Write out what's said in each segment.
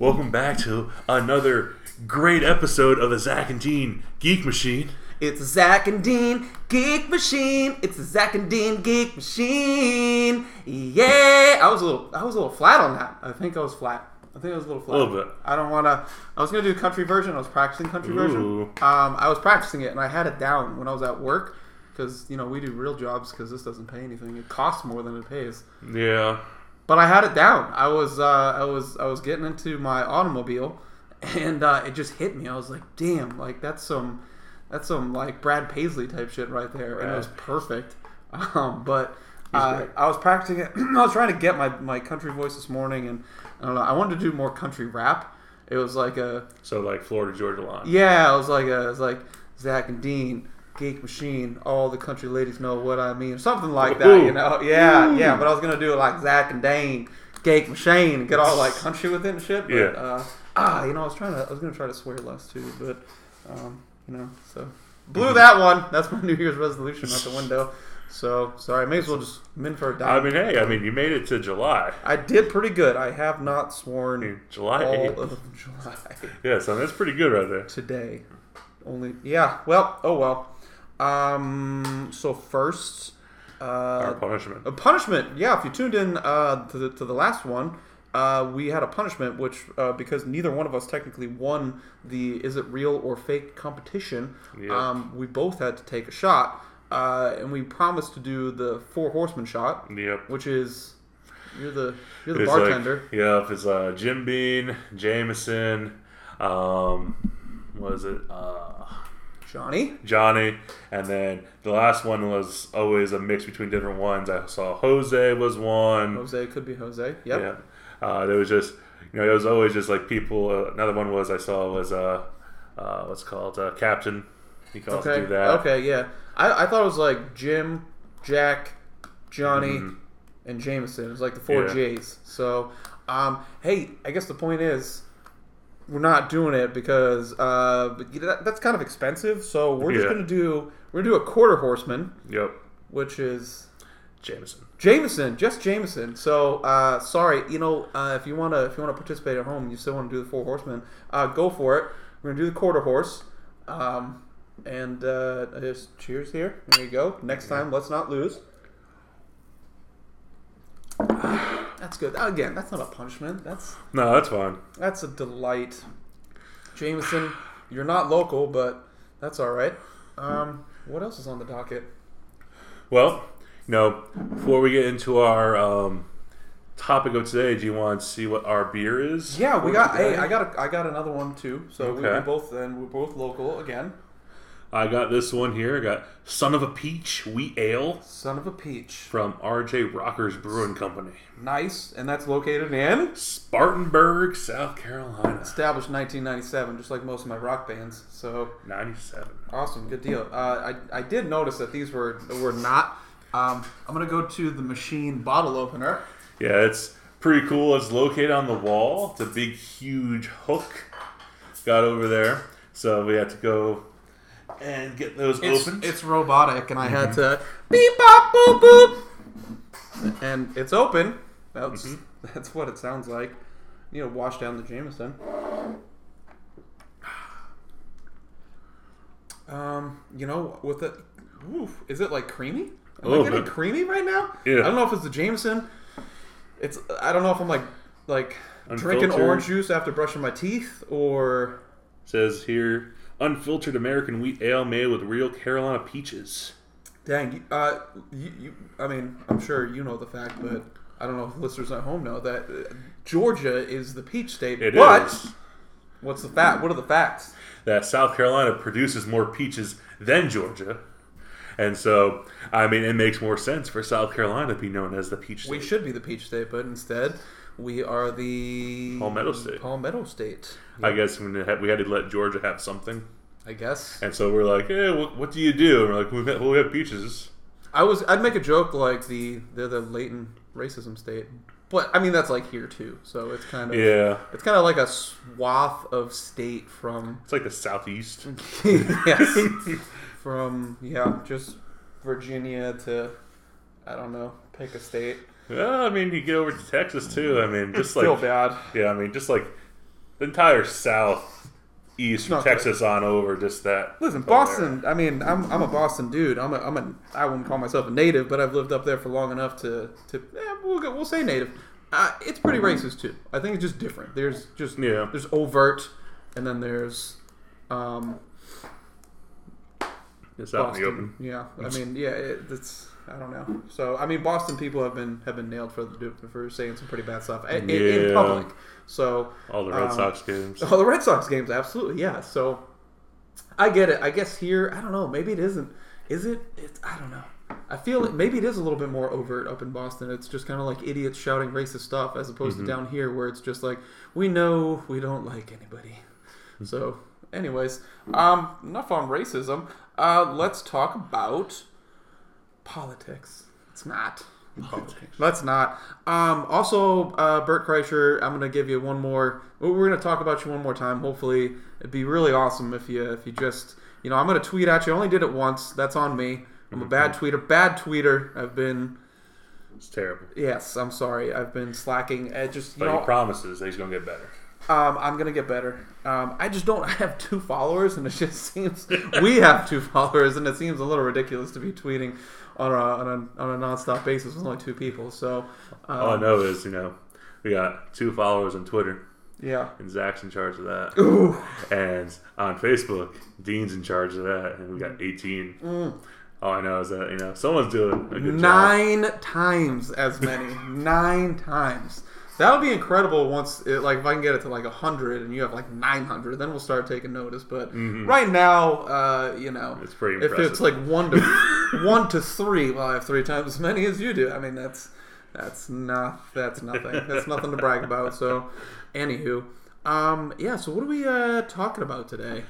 Welcome back to another great episode of the Zack and Dean Geek Machine. It's Zack and Dean Geek Machine. It's Zack and Dean Geek Machine. Yeah, I was a little, I was a little flat on that. I think I was flat. I think I was a little flat. A little bit. I don't want to. I was gonna do country version. I was practicing country version. Ooh. Um, I was practicing it and I had it down when I was at work because you know we do real jobs because this doesn't pay anything. It costs more than it pays. Yeah. But I had it down. I was uh, I was I was getting into my automobile, and uh, it just hit me. I was like, "Damn! Like that's some that's some like Brad Paisley type shit right there." And it was perfect. Um, but uh. I was practicing it. I was trying to get my my country voice this morning, and I don't know. I wanted to do more country rap. It was like a So like Florida Georgia line. yeah. I was like a, it was like Zack and Dean. Geek Machine, all the country ladies know what I mean, something like that, Ooh. you know? Yeah, Ooh. yeah. But I was gonna do it like Zack and Dane, Geek Machine, and get all like country with it and shit. But, Yeah. Uh, ah, you know, I was trying to, I was gonna try to swear less too, but um, you know, so blew that one. That's my New Year's resolution out the window. So sorry, I may as well just min for a dime. I mean, hey, I mean, you made it to July. I did pretty good. I have not sworn mean, July all 8th. of July Yeah, so that's pretty good right there. today. Only, yeah. Well, oh well. Um. So first, Our uh, punishment. a punishment. Yeah, if you tuned in uh, to the to the last one, uh, we had a punishment, which uh, because neither one of us technically won the is it real or fake competition, Yeah. um, we both had to take a shot, uh, and we promised to do the four horseman shot, Yep. which is you're the you're the It's like- bartender. yeah, if it's uh, Jim Beam, Jameson, um, what is it? Uh, Johnny. Johnny, and then the last one was always a mix between different ones. I saw Jose was one. Jose could be Jose. Yep. Yeah, uh, there was just you know it was always just like people. Uh, another one was I saw was uh, uh what's it called uh, Captain. You can also Okay. do that. Okay. Yeah. I, I thought it was like Jim, Jack, Johnny, Mhm. and Jameson. It was like the four Yeah. J's. So, um, hey, I guess the point is we're not doing it because uh, but you know, that, that's kind of expensive. So we're just Yeah. gonna do we're gonna do a quarter horseman, Yep, which is Jameson. Jameson, just Jameson. So uh, sorry, you know, uh, if you wanna if you wanna participate at home, you still want to do the four horsemen, uh, go for it. We're gonna do the quarter horse, um, and uh, just cheers here. There you go. Next time, let's not lose. That's good. Again, that's not a punishment. That's No, that's fine. that's a delight. Jameson, you're not local, but that's all right. Um, what else is on the docket? Well, you know, before we get into our um, topic of today, do you want to see what our beer is? Yeah, we got. Hey, I got. A, I got another one too. So we, we both then we're both local again. I got this one here. I got Son of a Peach Wheat Ale Son of a peach. from RJ Rockers Brewing Company, Nice, and that's located in Spartanburg, South Carolina. established 1997, just like most of my rock bands. So 97. awesome, good deal. Uh, I I did notice that these were were not. Um, I'm gonna go to the machine bottle opener. Yeah, it's pretty cool. It's located on the wall. It's a big, huge hook got over there. So we had to go and get those It's, opened. it's robotic, and I had to beep bop boop boop, and it's open. That's that's what it sounds like. You know, wash down the Jameson. Um, you know, with it, oof, is it like creamy? Am A I getting creamy right now? Yeah. I don't know if it's the Jameson. It's I don't know if I'm like like drinking orange juice after brushing my teeth or says here unfiltered American wheat ale made with real Carolina peaches. Dang, uh, you, you, I mean, I'm sure you know the fact, but I don't know if listeners at home know that uh, Georgia is the peach state. It is but what's the fact? What are the facts? that South Carolina produces more peaches than Georgia. And so, I mean, it makes more sense for South Carolina to be known as the peach State. We should be the peach state, but instead we are the Palmetto State. Palmetto state. I guess we had we had to let Georgia have something. I guess And so we're like, hey, what, what do you do? And we're like, we have, well, we have peaches. I was. I'd make a joke like the they're the latent racism state, but I mean that's like here too. So it's kind of Yeah. It's kind of like a swath of state from It's like the Southeast. yes, from yeah, just Virginia to I don't know, pick a state. Well, I mean, you get over to Texas too. I mean, just Feel like bad. yeah, I mean, just like the entire South, East, from Not Texas on over, just that. Listen, Boston. I mean, I'm, I'm a Boston dude. I'm a, I'm a I wouldn't call myself a native, but I've lived up there for long enough to to eh, we'll go, we'll say native. Uh, it's pretty racist too. I think it's just different. There's just Yeah. there's overt, and then there's um. It's out in the open. Boston. Yeah, I mean, yeah, it, it's I don't know. So I mean, Boston people have been have been nailed for for saying some pretty bad stuff in, in- in public. So All the Red Um, Sox games. all the Red Sox games, absolutely, yeah. So I get it. I guess here, I don't know. Maybe it isn't. Is it? It's, I don't know. I feel it, maybe it is a little bit more overt up in Boston. It's just kind of like idiots shouting racist stuff, as opposed Mm-hmm. to down here where it's just like we know we don't like anybody. So, anyways, um, enough on racism. Uh, let's talk about politics. It's not. Politics. Let's not. Um, also, uh, Bert Kreischer, I'm gonna give you one more. We're gonna talk about you one more time. Hopefully, it'd be really awesome if you if you just you know I'm gonna tweet at you. I only did it once. That's on me. I'm a bad tweeter. Bad tweeter. I've been It's terrible. yes. I'm sorry. I've been slacking. I just you But know he promises that he's going to get better. um, I'm gonna get better. Um, I just don't have two followers, and it just seems we have two followers, and it seems a little ridiculous to be tweeting on a on a, on a nonstop basis with only two people. So, um, All I know is, you know, we got two followers on Twitter, yeah. and Zack's in charge of that. Ooh. And on Facebook, Dean's in charge of that, and we got 18. Mm. All I know is that, you know, someone's doing a good job. Nine times as many. Nine times. That would be incredible once, it, like, if I can get it to like hundred and you have like nine hundred, then we'll start taking notice. But right now, uh, you know, Mm-hmm. It's pretty if impressive. it's like one to one to three, well, I have three times as many as you do. I mean, that's that's not that's nothing. That's nothing to brag about. So, anywho, um, yeah. So what are we uh talking about today?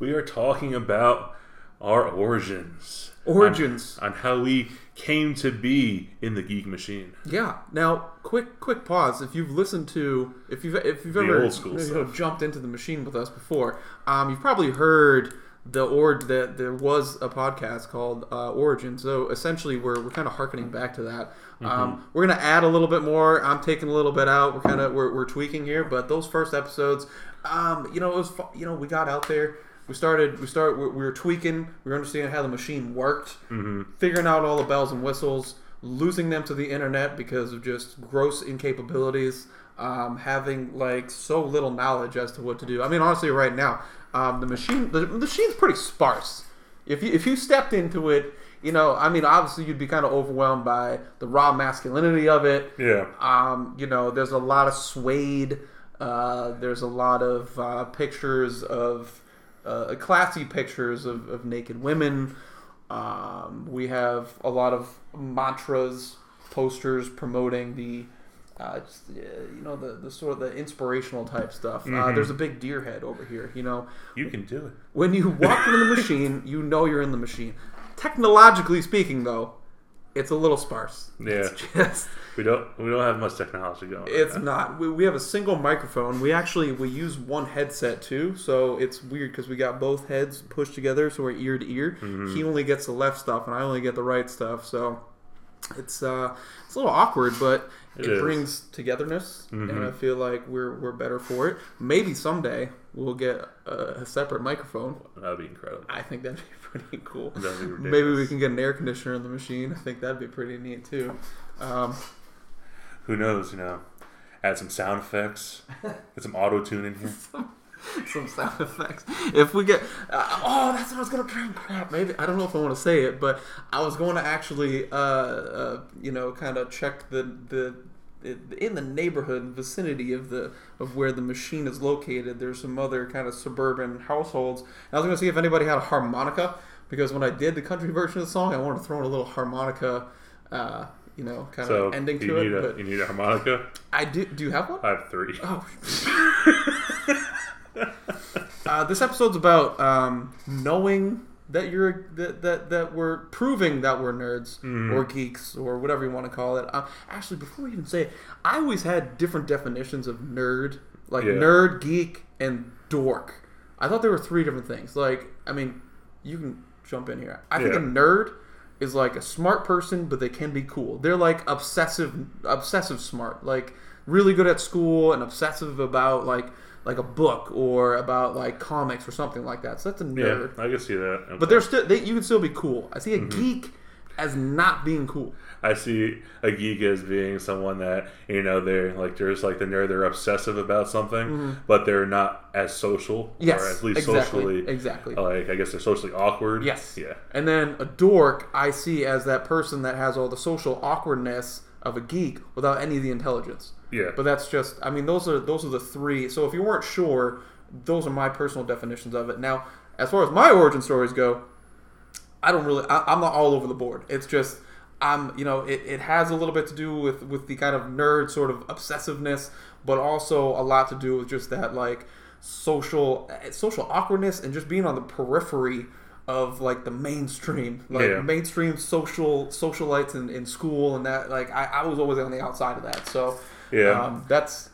we are talking about our origins. Origins. On, on how we came to be in the geek machine. Yeah. Now, quick, quick pause. If you've listened to, if you've, if you've The ever old school you know, jumped into the machine with us before, um, you've probably heard the or that there was a podcast called uh, Origin. So essentially, we're we're kind of harkening back to that. Mm-hmm. Um, we're gonna add a little bit more. I'm taking a little bit out. We're kind of we're, we're tweaking here, but those first episodes, um, you know, it was you know we got out there. We started. We started. We we were tweaking. We were understanding how the machine worked figuring out all the bells and whistles, losing them to the internet because of just gross incapabilities, um, having like so little knowledge as to what to do. I mean, honestly, right now, um, the machine the, the machine's pretty sparse. If you if you stepped into it, you know, I mean, obviously you'd be kind of overwhelmed by the raw masculinity of it. Yeah. Um, you know, there's a lot of suede. Uh, there's a lot of uh, pictures of uh, classy pictures of, of naked women. Um, we have a lot of mantras, posters promoting the, uh, just, uh, you know, the, the sort of the inspirational type stuff. Uh, there's a big deer head over here. You know, You can do it. when you walk into the machine, you know you're in the machine. Technologically speaking, though, it's a little sparse. Yeah. Just We don't we don't have much technology going. right it's now. not. We, we have a single microphone. We actually we use one headset too, so it's weird because we got both heads pushed together, so we're ear to ear. Mm-hmm. He only gets the left stuff, and I only get the right stuff. So it's uh it's a little awkward, but It it, brings togetherness, and Mhm. I feel like we're we're better for it. Maybe someday we'll get a, a separate microphone. That would be incredible. I think that'd be pretty cool. That'd be ridiculous. Maybe we can get an air conditioner in the machine. I think that'd be pretty neat too. Um, Who knows? You know, add some sound effects, get some auto tune in here. some sound effects. If we get, uh, oh, that's what I was gonna try and crap. Maybe I don't know if I want to say it, but I was going to actually, uh, uh, you know, kind of check the the in the neighborhood vicinity of the of where the machine is located. There's some other kind of suburban households. And I was gonna see if anybody had a harmonica because when I did the country version of the song, I wanted to throw in a little harmonica. Uh, you know, kind So of ending to it. a but you need a harmonica. I do. Do you have one? I have three. Oh. uh, this episode's about um, knowing that you're that, that that we're proving that we're nerds or geeks or whatever you want to call it. Uh, actually, before we even say it, I always had different definitions of nerd, like Yeah. nerd, geek, and dork. I thought there were three different things. Like, I mean, you can jump in here. I think a nerd is like a smart person, but they can be cool. They're like obsessive, obsessive smart. Like really good at school and obsessive about like like a book or about like comics or something like that. So that's a nerd. Yeah, I can see that. Okay. But they're still they, you can still be cool. I see a Mm-hmm. geek as not being cool. I see a geek as being someone that you know they're like there's like the nerd they're obsessive about something, but they're not as social Mm-hmm. Yes, or at least exactly, socially exactly. like I guess they're socially awkward. Yes. Yeah. And then a dork I see as that person that has all the social awkwardness of a geek without any of the intelligence. Yeah. But that's just I mean those are those are the three. So if you weren't sure, those are my personal definitions of it. Now, as far as my origin stories go, I don't really I, I'm not all over the board. It's just I'm you know it, it has a little bit to do with with the kind of nerd sort of obsessiveness, but also a lot to do with just that like social social awkwardness and just being on the periphery of like the mainstream like Yeah. mainstream social socialites in, in school and that like I, I was always on the outside of that so Yeah. um, that's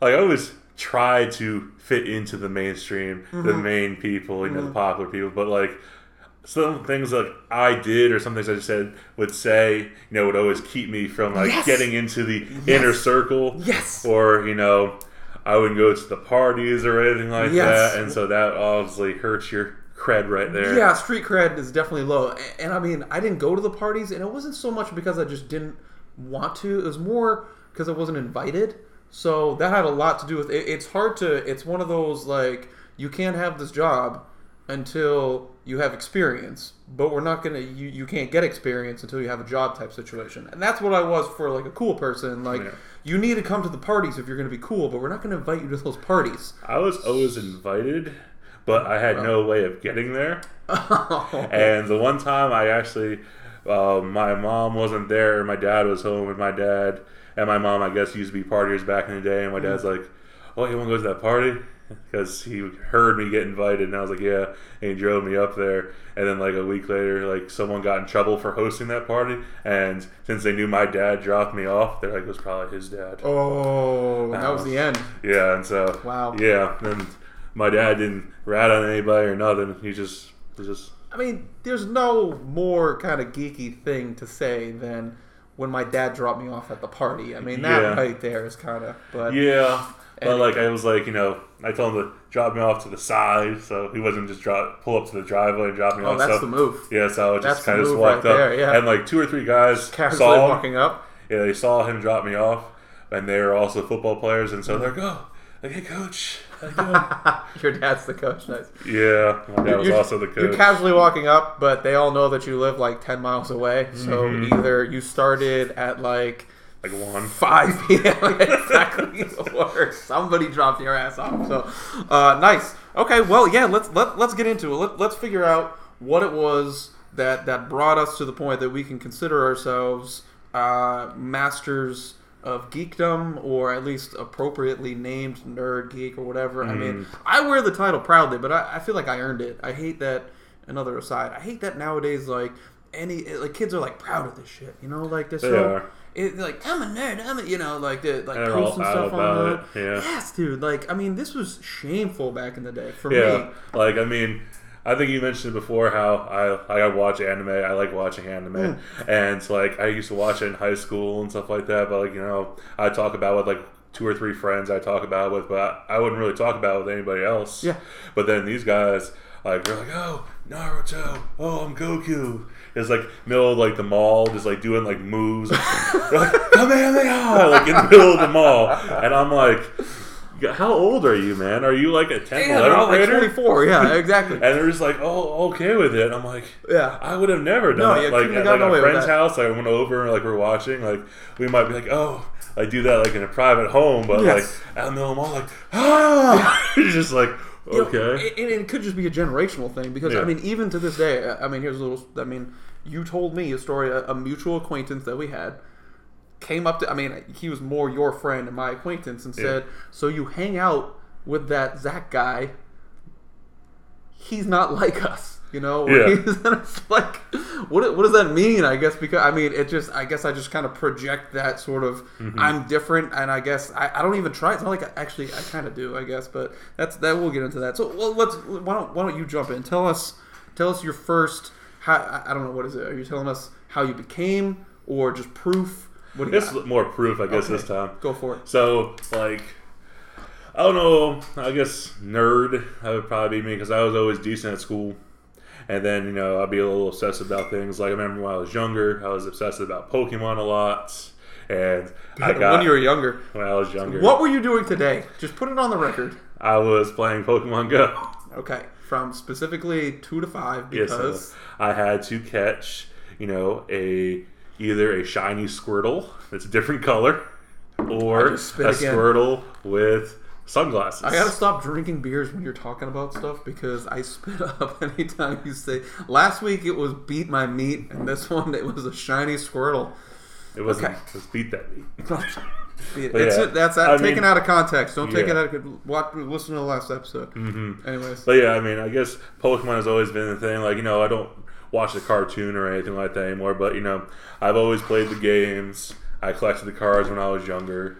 like I always try to fit into the mainstream, the Mm-hmm. main people, you know, the popular people, but like some things that I did or some things I just said would say, you know, would always keep me from like Yes! getting into the inner circle. Yes! Or, you know, I wouldn't go to the parties or anything like Yes. that. And so that obviously hurts your cred right there. Yeah, street cred is definitely low. A- And I mean, I didn't go to the parties, and it wasn't so much because I just didn't want to. It was more because I wasn't invited. So that had a lot to do with it. It's hard to. It's one of those like you can't have this job until you have experience, but we're not gonna. You you can't get experience until you have a job type situation, and that's what I was for like a cool person. Like Yeah. you need to come to the parties if you're gonna be cool, but we're not gonna invite you to those parties. I was always invited, but I had no way of getting there. Oh. And the one time I actually, uh, my mom wasn't there. My dad was home, and my dad and my mom, I guess, used to be partiers back in the day. And my dad's like, "Oh, you want to go to that party?" Because he heard me get invited, and I was like, "Yeah." And he drove me up there. And then, like a week later, like someone got in trouble for hosting that party. And since they knew my dad dropped me off, they're like, "It was probably his dad." Oh, that was the end. Yeah, and so Wow. yeah, and my dad didn't rat on anybody or nothing. He just, he just I mean, there's no more kind of geeky thing to say than when my dad dropped me off at the party. I mean, that Yeah. right there is kind of. But Yeah, but like I was like, you know, I told him to drop me off to the side, so he wasn't just drop pull up to the driveway and drop me oh, off. that's so the move. yeah, so I just kind of just walked right up, there, yeah. and like two or three guys saw him. walking up. Yeah, they saw him drop me off, and they were also football players, and so Mm-hmm. they're like, oh, like, hey coach, how you doing? Your dad's the coach. Nice. yeah, my dad was You're- also the coach. You're casually walking up, but they all know that you live like 10 miles away. So Mm-hmm. either you started at like like one. 5 p.m. exactly, or somebody dropped your ass off. So, uh, nice. Okay, well, yeah. Let's let, let's get into it. Let, let's figure out what it was that that brought us to the point that we can consider ourselves uh, masters of geekdom, or at least appropriately named nerd geek or whatever. I mean, mm. I wear the title proudly, but I, I feel like I earned it. I hate that. Another aside, I hate that nowadays. Like any like kids are like proud of this shit. You know, like they're They so are. it, like I'm a nerd. I'm a, you know like the like They're all posting stuff about on it, yeah. Yes, dude. Like I mean, this was shameful back in the day for Yeah, me. like I mean, I think you mentioned before how I I watch anime. I like watching anime, hmm. and like I used to watch it in high school and stuff like that. But like you know, I talk about with like two or three friends I talk about it with, but I wouldn't really talk about it with anybody else. Yeah. But then these guys like they're like, oh Naruto, oh I'm Goku. It's like middle of like the mall, just like doing like moves. they're like Kamehameha, like in the middle of the mall, and I'm like. How old are you, man? Are you like a 10th, Yeah, they're all 11th like grader? 24. Yeah, exactly. And they're just like, oh, okay with it. I'm like, Yeah. I would have never done No, you Like at like a friend's house, I went over and like we're watching, like we might be like, oh, I do that like in a private home, but Yes. like out in the middle of mall, like, ah, just like, You know, okay, it, it, it could just be a generational thing because I mean, even to this day, I I mean, here's a little. I mean, you told me a story. A, a mutual acquaintance that we had came up to. I mean, he was more your friend and my acquaintance, and said, "So you hang out with that Zack guy? He's not like us." You know, Yeah. He's- and it's like, what, what does that mean? I guess because I mean, it just, I guess I just kind of project that sort of, Mm-hmm. I'm different, and I guess I, I don't even try. It's not like I, actually I kind of do, I guess, but that's that. We'll get into that. So, well, let's why don't why don't you jump in? Tell us, tell us your first. How, I don't know what is it. Are you telling us how you became, or just proof What This is more proof, I guess, Okay. this time. Go for it. So, like, I don't know. I guess nerd. That would probably be me because I was always decent at school. And then, you know, I'd be a little obsessed about things. Like, I remember when I was younger, I was obsessed about Pokemon a lot. And I got, when you were younger. when I was younger, What were you doing today? Just put it on the record. I was playing Pokemon Go. Okay, from specifically two to five Yes, because uh, I had to catch, you know, a either a shiny Squirtle that's a different color, or a again. Squirtle with sunglasses. I gotta stop drinking beers when you're talking about stuff because I spit up anytime you say. Last week it was beat my meat, and this one it was a shiny Squirtle. It wasn't. Okay. Let's beat that meat. It- it's yeah, that's I taken mean- out of context. Don't take Yeah. it out of watch. Listen to the last episode. hmm Anyways, But yeah, I mean, I guess Pokemon has always been the thing. Like, you know, I don't watch the cartoon or anything like that anymore. But you know, I've always played the games. I collected the cards when I was younger,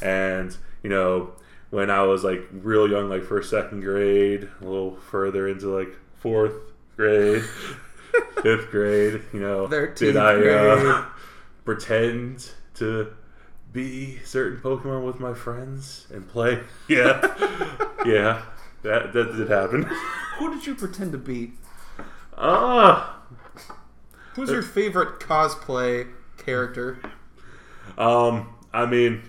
and you know, when I was like real young, like first, second grade, a little further into like fourth grade, fifth grade, you know, 13th did I uh, pretend to be certain Pokemon with my friends and play? Yeah, yeah, that that did happen. who did you pretend to be? Ah, Who's your favorite cosplay character? um, I mean,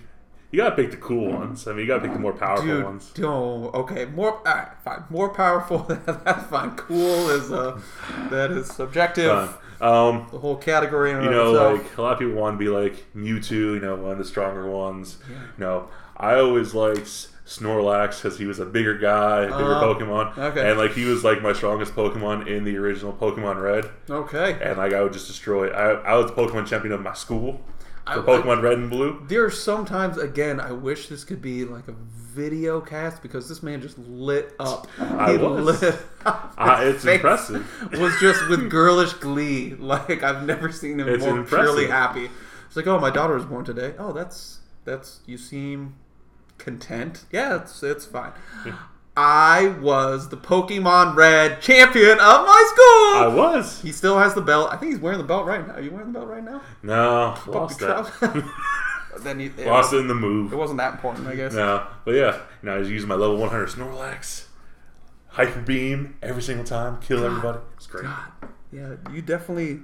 you gotta pick the cool ones. I mean, you gotta pick the more powerful Dude, ones. okay, more, all right, fine, more powerful. That's fine. Cool is uh, that is subjective. Um, The whole category you know, itself. like a lot of people want to be like Mewtwo, you know, one of the stronger ones. You know, I always liked Snorlax because he was a bigger guy, bigger Oh, Pokemon, okay. and like he was like my strongest Pokemon in the original Pokemon Red, okay, and like I would just destroy. I, I was the Pokemon champion of my school I- for Pokemon Red and Blue. there are sometimes again. I wish this could be like a video cast because this man just lit up. I was. lit up. His it's impressive. Was just with girlish glee. Like I've never seen him It's more impressive. purely happy. It's like, oh, my daughter was born today. Oh, that's that's you seem content. Yeah, it's it's fine. I was the Pokemon Red champion of my school. I was he still has the belt. I think he's wearing the belt right now. Are you wearing the belt right now? no lost Puppy that. then you, it, lost it was, in the move. it wasn't that important, I guess. No, but yeah, you know, I was using my level 100 Snorlax, Hyper Beam every single time, kill everybody. It's great. God, yeah, you definitely.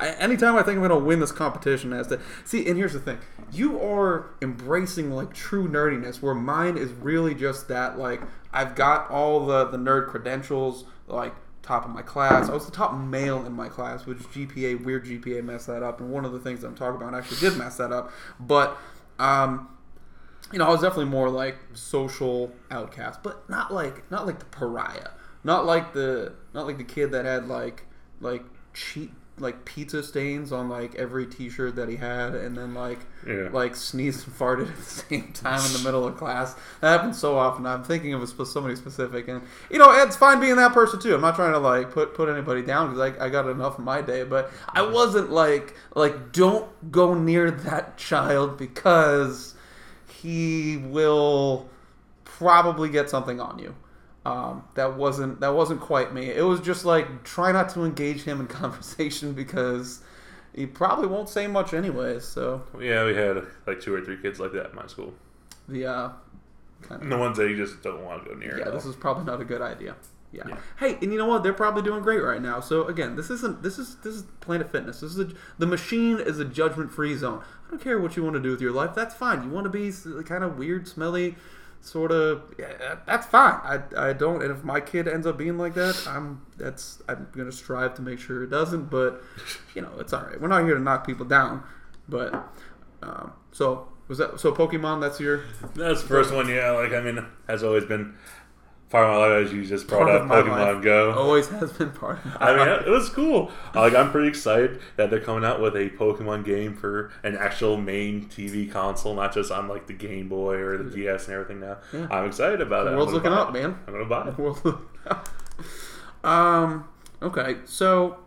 I, anytime I think I'm gonna win this competition, as to see, and here's the thing: you are embracing like true nerdiness, where mine is really just that. Like I've got all the the nerd credentials, like top of my class. I was the top male in my class, which GPA weird GPA messed that up, and one of the things I'm talking about actually did mess that up. But um, you know, I was definitely more like social outcast, but not like not like the pariah, not like the not like the kid that had like like cheat like pizza stains on like every T-shirt that he had, and then like Yeah. like sneezed and farted at the same time in the middle of class. That happens so often. I'm thinking of somebody specific, and you know, it's fine being that person too. I'm not trying to like put put anybody down because I, I got enough in my day, but I wasn't like like don't go near that child because he will probably get something on you. Um, that wasn't that wasn't quite me. It was just like try not to engage him in conversation because he probably won't say much anyways. So Yeah, we had like two or three kids like that in my school. the uh, kind of The ones that you just don't want to go near. yeah, this is probably not a good idea. Yeah. Yeah. Hey, and you know what? They're probably doing great right now. So again, this isn't this is this is Planet Fitness. This is a, the machine is a judgment free zone. I don't care what you want to do with your life. That's fine. You want to be kind of weird, smelly, sort of. Yeah, that's fine. I, I don't. And if my kid ends up being like that, I'm that's I'm gonna strive to make sure it doesn't. But you know, it's all right. We're not here to knock people down. But um, so was that so? Pokemon. That's your That's the first one, yeah. Like, I mean, has always been part of my life, as you just brought Part up Pokemon life. Go. always has been part of. My I mean, life. it was cool. Like, I'm pretty excited that they're coming out with a Pokemon game for an actual main TV console, not just on like the Game Boy or the DS and everything. Now, Yeah. I'm excited about it. The world's looking up, it. man. I'm gonna buy it. World- um. Okay, so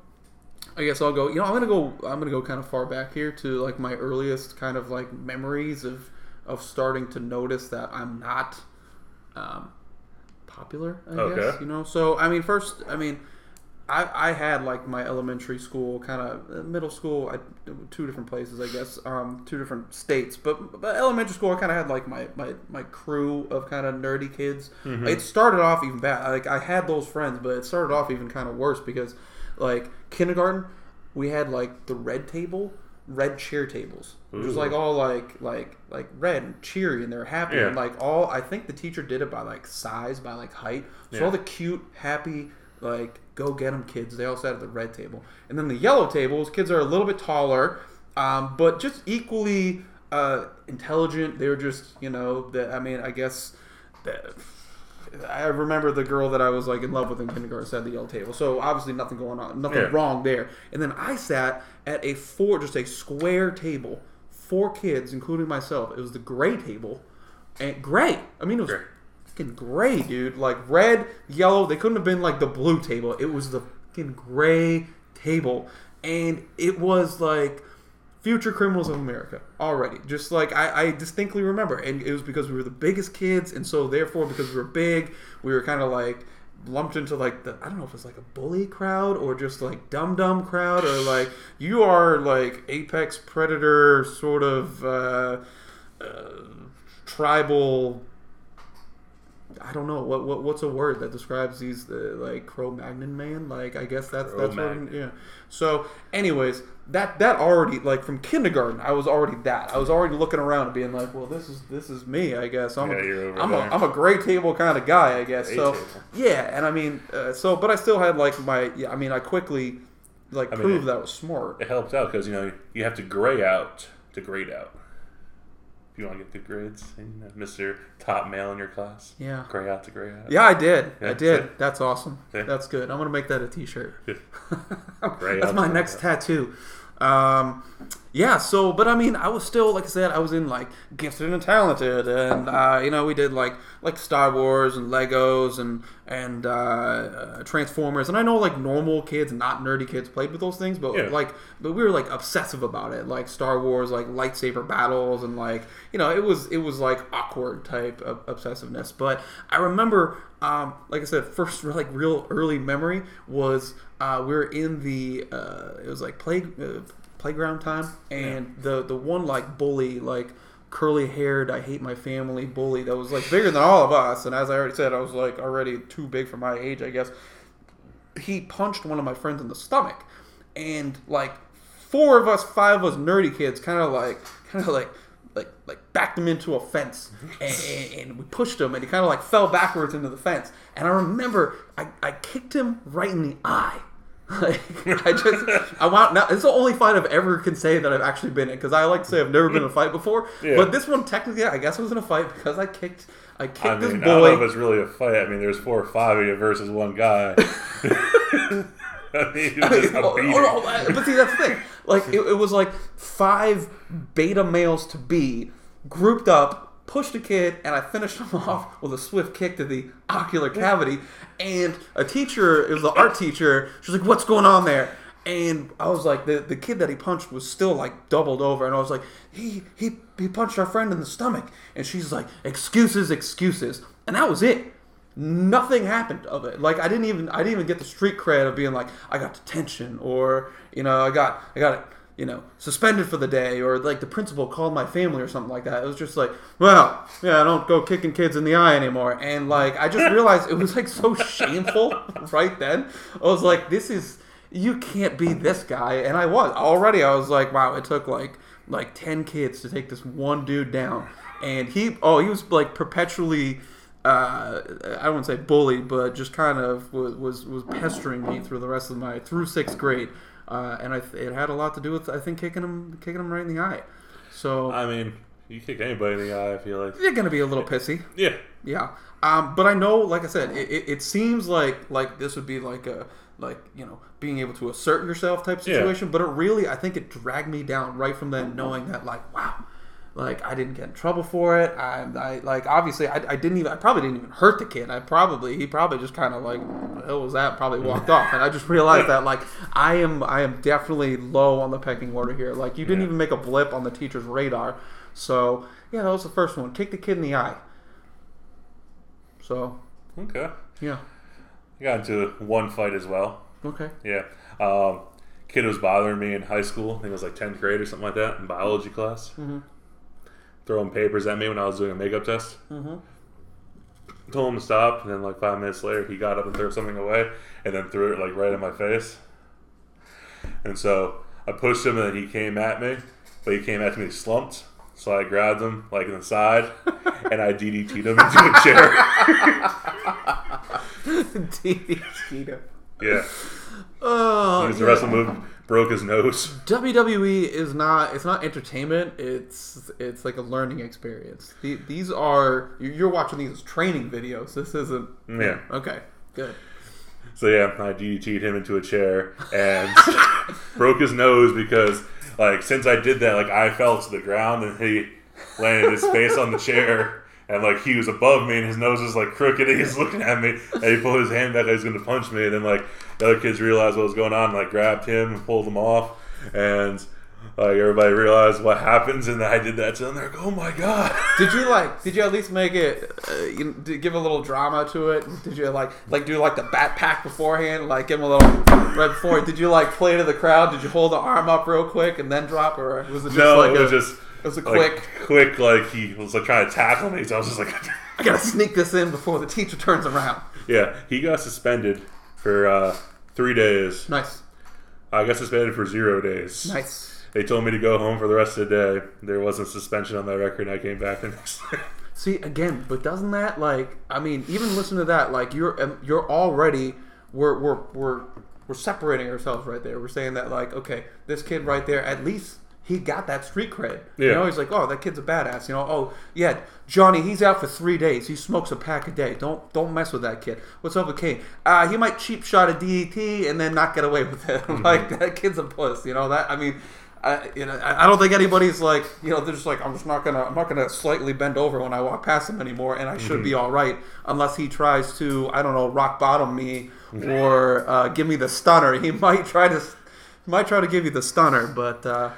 I guess I'll go. You know, I'm gonna go. I'm gonna go kind of far back here to like my earliest kind of like memories of of starting to notice that I'm not um, popular. I guess Okay. you know. So I mean, first, I mean, I, I had like my elementary school, kind of middle school, I, two different places, I guess, um, two different states. But, but elementary school, I kind of had like my, my, my crew of kind of nerdy kids. Mm-hmm. It started off even bad. Like I had those friends, but it started off even kind of worse because, like kindergarten, we had like the red table, red cheer tables, which was like all like like like red and cheery, and they're happy, Yeah. and like all. I think the teacher did it by like size, by like height. So Yeah. all the cute, happy, like go get them kids, they all sat at the red table, and then the yellow tables, kids are a little bit taller, um, but just equally uh, intelligent. They were just you know that I mean I guess. that- I remember the girl that I was like in love with in kindergarten sat at the yellow table. So obviously nothing going on, nothing Yeah. wrong there. And then I sat at a four, just a square table, four kids, including myself. It was the gray table, and gray. I mean, it was Gray. fucking gray, dude. Like red, yellow. They couldn't have been like the blue table. It was the fucking gray table, and it was like future criminals of America already. Just like I, I distinctly remember, and it was because we were the biggest kids, and so therefore because we were big, we were kind of like lumped into like the I don't know if it's like a bully crowd or just like dumb dumb crowd or like you are like apex predator sort of uh, uh, tribal. I don't know what, what what's a word that describes these uh, like Cro-Magnon man. Like I guess that's that's what yeah. So, anyways, that that already like from kindergarten, I was already that. I was already looking around and being like, well, this is this is me. I guess I'm Yeah, a, I'm a there. I'm a gray table kind of guy. I guess Gray so. table. Yeah, and I mean, uh, so but I still had like my yeah. I mean, I quickly like I mean, proved it- that I was smart. It helps out because you know you have to gray out to grade out. If you want to get good grades, and, you know, Mr. Top Male in your class, Yeah. gray out to gray out. Yeah, I did. I did. That's awesome. See? That's good. I'm gonna make that a T-shirt. That's my next tattoo. Um, yeah. So, but I mean, I was still like I said, I was in like gifted and talented, and uh, you know, we did like like Star Wars and Legos and and uh, uh, Transformers, and I know like normal kids, not nerdy kids, played with those things, but Yeah. like, but we were like obsessive about it, like Star Wars, like lightsaber battles, and like you know, it was it was like awkward type of obsessiveness. But I remember, um, like I said, first like real early memory was uh, we were in the uh, it was like play uh, playground time, and the the one like bully like curly haired I hate my family bully that was like bigger than all of us, and as I already said, I was like already too big for my age, I guess. He punched one of my friends in the stomach, and like four of us, five of us nerdy kids, kind of like kind of like like like backed him into a fence. And, and, and we pushed him and he kind of like fell backwards into the fence. And i remember i, I kicked him right in the eye like i just i want now it's the only fight i've ever can say that i've actually been in because i like to say i've never been in a fight before Yeah. but this one technically i guess i was in a fight because i kicked i kicked I this mean, I don't know if it's really a fight. I mean, there's four or five of you versus one guy. I mean, just a Oh, oh, oh, but see, that's the thing. Like, it, it was like five beta males to be grouped up, pushed a kid, and I finished him off with a swift kick to the ocular cavity. And a teacher, it was the art teacher, she was like, What's going on there? And I was like, the, the kid that he punched was still like doubled over, and I was like, he he he punched our friend in the stomach, and she's like, excuses, excuses, and that was it nothing happened of it. Like I didn't even I didn't even get the street cred of being like I got detention or you know I got I got you know suspended for the day or like the principal called my family or something like that. It was just like well yeah I don't go kicking kids in the eye anymore and like I just realized it was like so shameful right then. I was like this is you can't be this guy and I was already I was like wow it took like like 10 kids to take this one dude down and he oh he was like perpetually uh, I wouldn't want to say bully, but just kind of was, was was pestering me through the rest of my through sixth grade, uh, and I, it had a lot to do with I think kicking him kicking him right in the eye. So I mean, you kick anybody in the eye. I feel like. you're gonna be a little pissy, Yeah. yeah. Um, but I know, like I said, it, it, it seems like like this would be like a like you know being able to assert yourself type Yeah. situation. But it really, I think it dragged me down right from then, knowing that like wow. Like I didn't get in trouble for it. I, I like obviously I, I didn't even I probably didn't even hurt the kid. I probably he probably just kind of like "What the hell was that? Probably walked off. And I just realized that like I am I am definitely low on the pecking order here. Like you didn't Yeah. even make a blip on the teacher's radar. So yeah, that was the first one. Kick the kid in the eye. So Okay. yeah. I got into one fight as well. Okay. Yeah. Um, kid was bothering me in high school. I think it was like 10th grade or something like that in biology class. Mm-hmm. Throwing papers at me when I was doing a makeup test. Mm-hmm. Told him to stop, and then like five minutes later, he got up and threw something away, and then threw it like right in my face. And so I pushed him, and then he came at me, but he came at me slumped. So I grabbed him like in the side, and I DDT'd him into a chair. DDT him. yeah, Oh, he was yeah. wrestling move, broke his nose. WWE is not it's not entertainment. It's it's like a learning experience. The- These are you- you're watching these as training videos. This isn't. Yeah. Okay. Good. So yeah, I DDT'd him into a chair and broke his nose because like since I did that, like I fell to the ground and he landed his face on the chair and like he was above me and his nose was like crooked and he's looking at me and he pulled his hand back like he's gonna punch me and then like the other kids realized what was going on and like grabbed him and pulled him off and like everybody realized what happens and I did that to them. They're like, oh my god. Did you like? Did you at least make it? Uh, you, did give a little drama to it? Did you like like do like the bat pack beforehand? Like give him a little right before. Did you like play to the crowd? Did you hold the arm up real quick and then drop, or was it just no, like it was a, just it was a like, quick? quick, like he was like trying to tackle me. So I was just like, I gotta sneak this in before the teacher turns around. Yeah, he got suspended for uh, three days. Nice, I got suspended for zero days. nice. They told me to go home for the rest of the day. There wasn't suspension on my record, and I came back the next day. See again, but doesn't that like? I mean, even listen to that. Like you're um, you're already we're we're we're we're separating ourselves right there. We're saying that like, okay, this kid right there, at least he got that street cred. You know, he's like, oh, that kid's a badass. You know, oh yeah, Johnny, he's out for three days. He smokes a pack a day. Don't don't mess with that kid. What's up with Kane? Uh, he might cheap shot a DDT and then not get away with it. like that kid's a puss. You know that? I mean. I, you know, I don't think anybody's like, you know, they're just like, I'm just not gonna, I'm not gonna slightly bend over when I walk past him anymore, and I should be all right, unless he tries to, I don't know, rock bottom me or uh, give me the stunner. He might try to, might try to give you the stunner, but uh,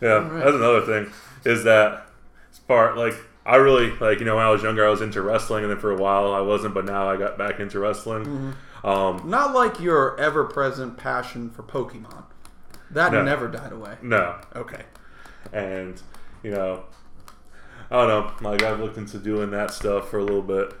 yeah, right. that's another thing. Is that it's part like I really like you know when I was younger I was into wrestling, and then for a while I wasn't, but now I got back into wrestling. Mm-hmm. Um, not like your ever-present passion for Pokemon. That No. never died away. no, Okay. and you know I don't know. Like I've looked into doing that stuff for a little bit.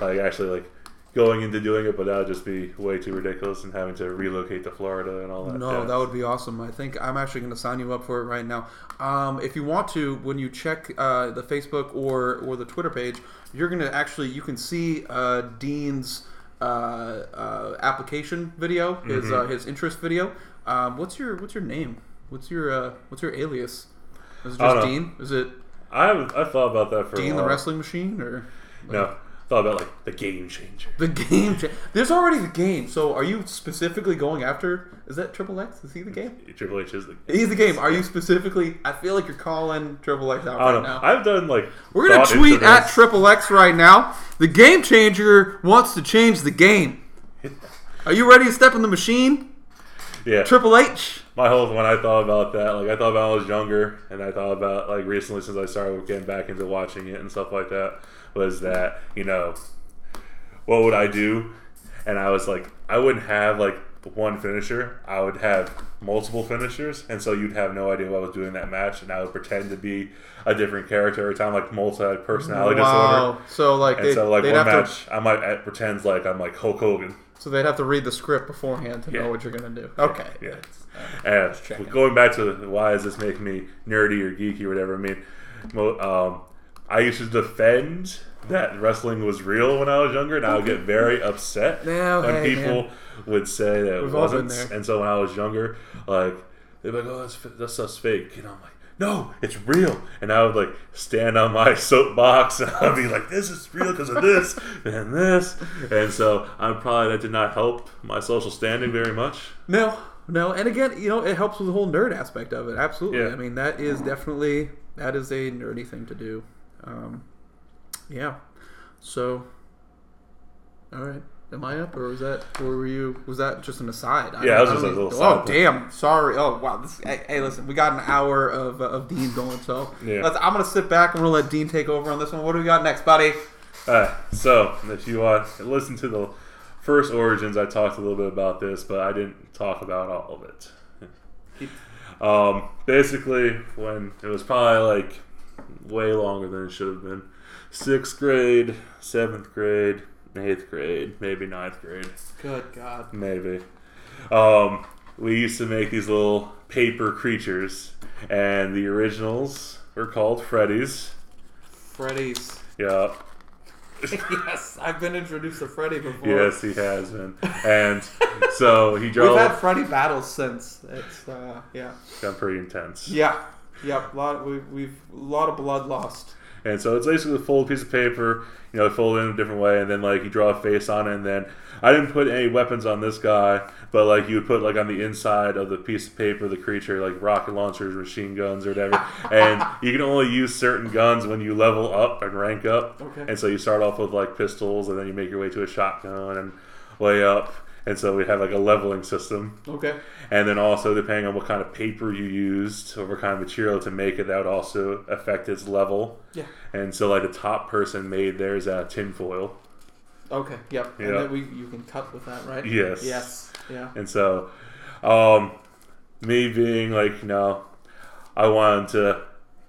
Like actually like going into doing it, but that would just be way too ridiculous and having to relocate to Florida and all that. No, jazz. that would be awesome. I think I'm actually going to sign you up for it right now. Um, if you want to, when you check uh, the Facebook or or the Twitter page, you're going to actually you can see uh, Dean's uh, uh, application video, his Mm-hmm. uh, his interest video. Um, what's your what's your name? What's your uh, what's your alias? Is it just. Dean? Is it I I thought about that for a Dean the. Wrestling Machine or No, thought about like the game changer. the game? cha- There's already the game. So are you specifically going after? Is that Triple X? Is he the game? Triple H is the. He's the game. Are you specifically? I feel like you're calling Triple X out I right don't know. now. I've done like. We're gonna tweet at. Triple X right now. The game changer wants to change the game. Are you ready to step in the machine, Yeah, Triple H? my whole when I thought about that, like I thought about when I was younger, and I thought about like recently since I started getting back into watching it and stuff like that, was that you know, what would I do? And I was like, I wouldn't have like one finisher. I would have multiple finishers, and so you'd have no idea what I was doing in that match, and I would pretend to be a different character every time, like multi personality disorder. Wow. So like And so, like one match, I might uh, pretend like I'm like Hulk Hogan. So they'd have to read the script beforehand to Yeah. know what you're gonna do. Okay. Yeah. That's- And going back to why does this make me nerdy or geeky or whatever? I mean, um, I used to defend that wrestling was real when I was younger, and I would get very upset No, when hey, people man. would say that it We've been wasn't. And so when I was younger, like they'd be like, "Oh, that's that's stuff's fake," and I'm like. No, it's real, and I would like stand on my soapbox and I'd be like, "This is real because of this and this," and so I'm probably that did not help my social standing very much. No, no, and again, you know, it helps with the whole nerd aspect of it. Absolutely. Yeah. I mean, that is definitely that is a nerdy thing to do. Um, yeah. So, all right. Am I up, or was that, or were you? Was that just an aside? I Yeah, don't- was just a little Oh, thing. damn! Sorry. Oh, wow. This, hey, hey, listen, we got an hour of, uh, of Dean going, so Yeah. let's, I'm gonna sit back and we'll let Dean take over on this one. What do we got next, buddy? Alright, so if you uh, listen to the first Origins, I talked a little bit about this, but I didn't talk about all of it. um, basically, when it was probably like way longer than it should have been, sixth grade, seventh grade, eighth grade, maybe ninth grade, Good God. maybe. Um, we used to make these little paper creatures, and the originals were called Freddy's. Freddy's. Yeah. yes, I've been introduced to Freddy before. Yes, he has been. And so he We've drove. had Freddy battles since. It's uh, yeah, got pretty intense. yeah, yep. Lot we we've a lot of blood lost. And so it's basically a folded piece of paper, you know, folded in a different way, and then like you draw a face on it, and then I didn't put any weapons on this guy, but like you would put like on the inside of the piece of paper the creature, like rocket launchers, machine guns, or whatever. and you can only use certain guns when you level up and rank up. Okay. And so you start off with like pistols, and then you make your way to a shotgun and way up. And so we have like a leveling system. Okay. And then also, depending on what kind of paper you used or what kind of material to make it, that would also affect its level. Yeah. And so, like the top person made theirs out of tinfoil. Okay. Yep. And Yeah. then we you can cut with that, right? Yes. Yes. Yeah. And so, um, me being like, you know, I wanted to,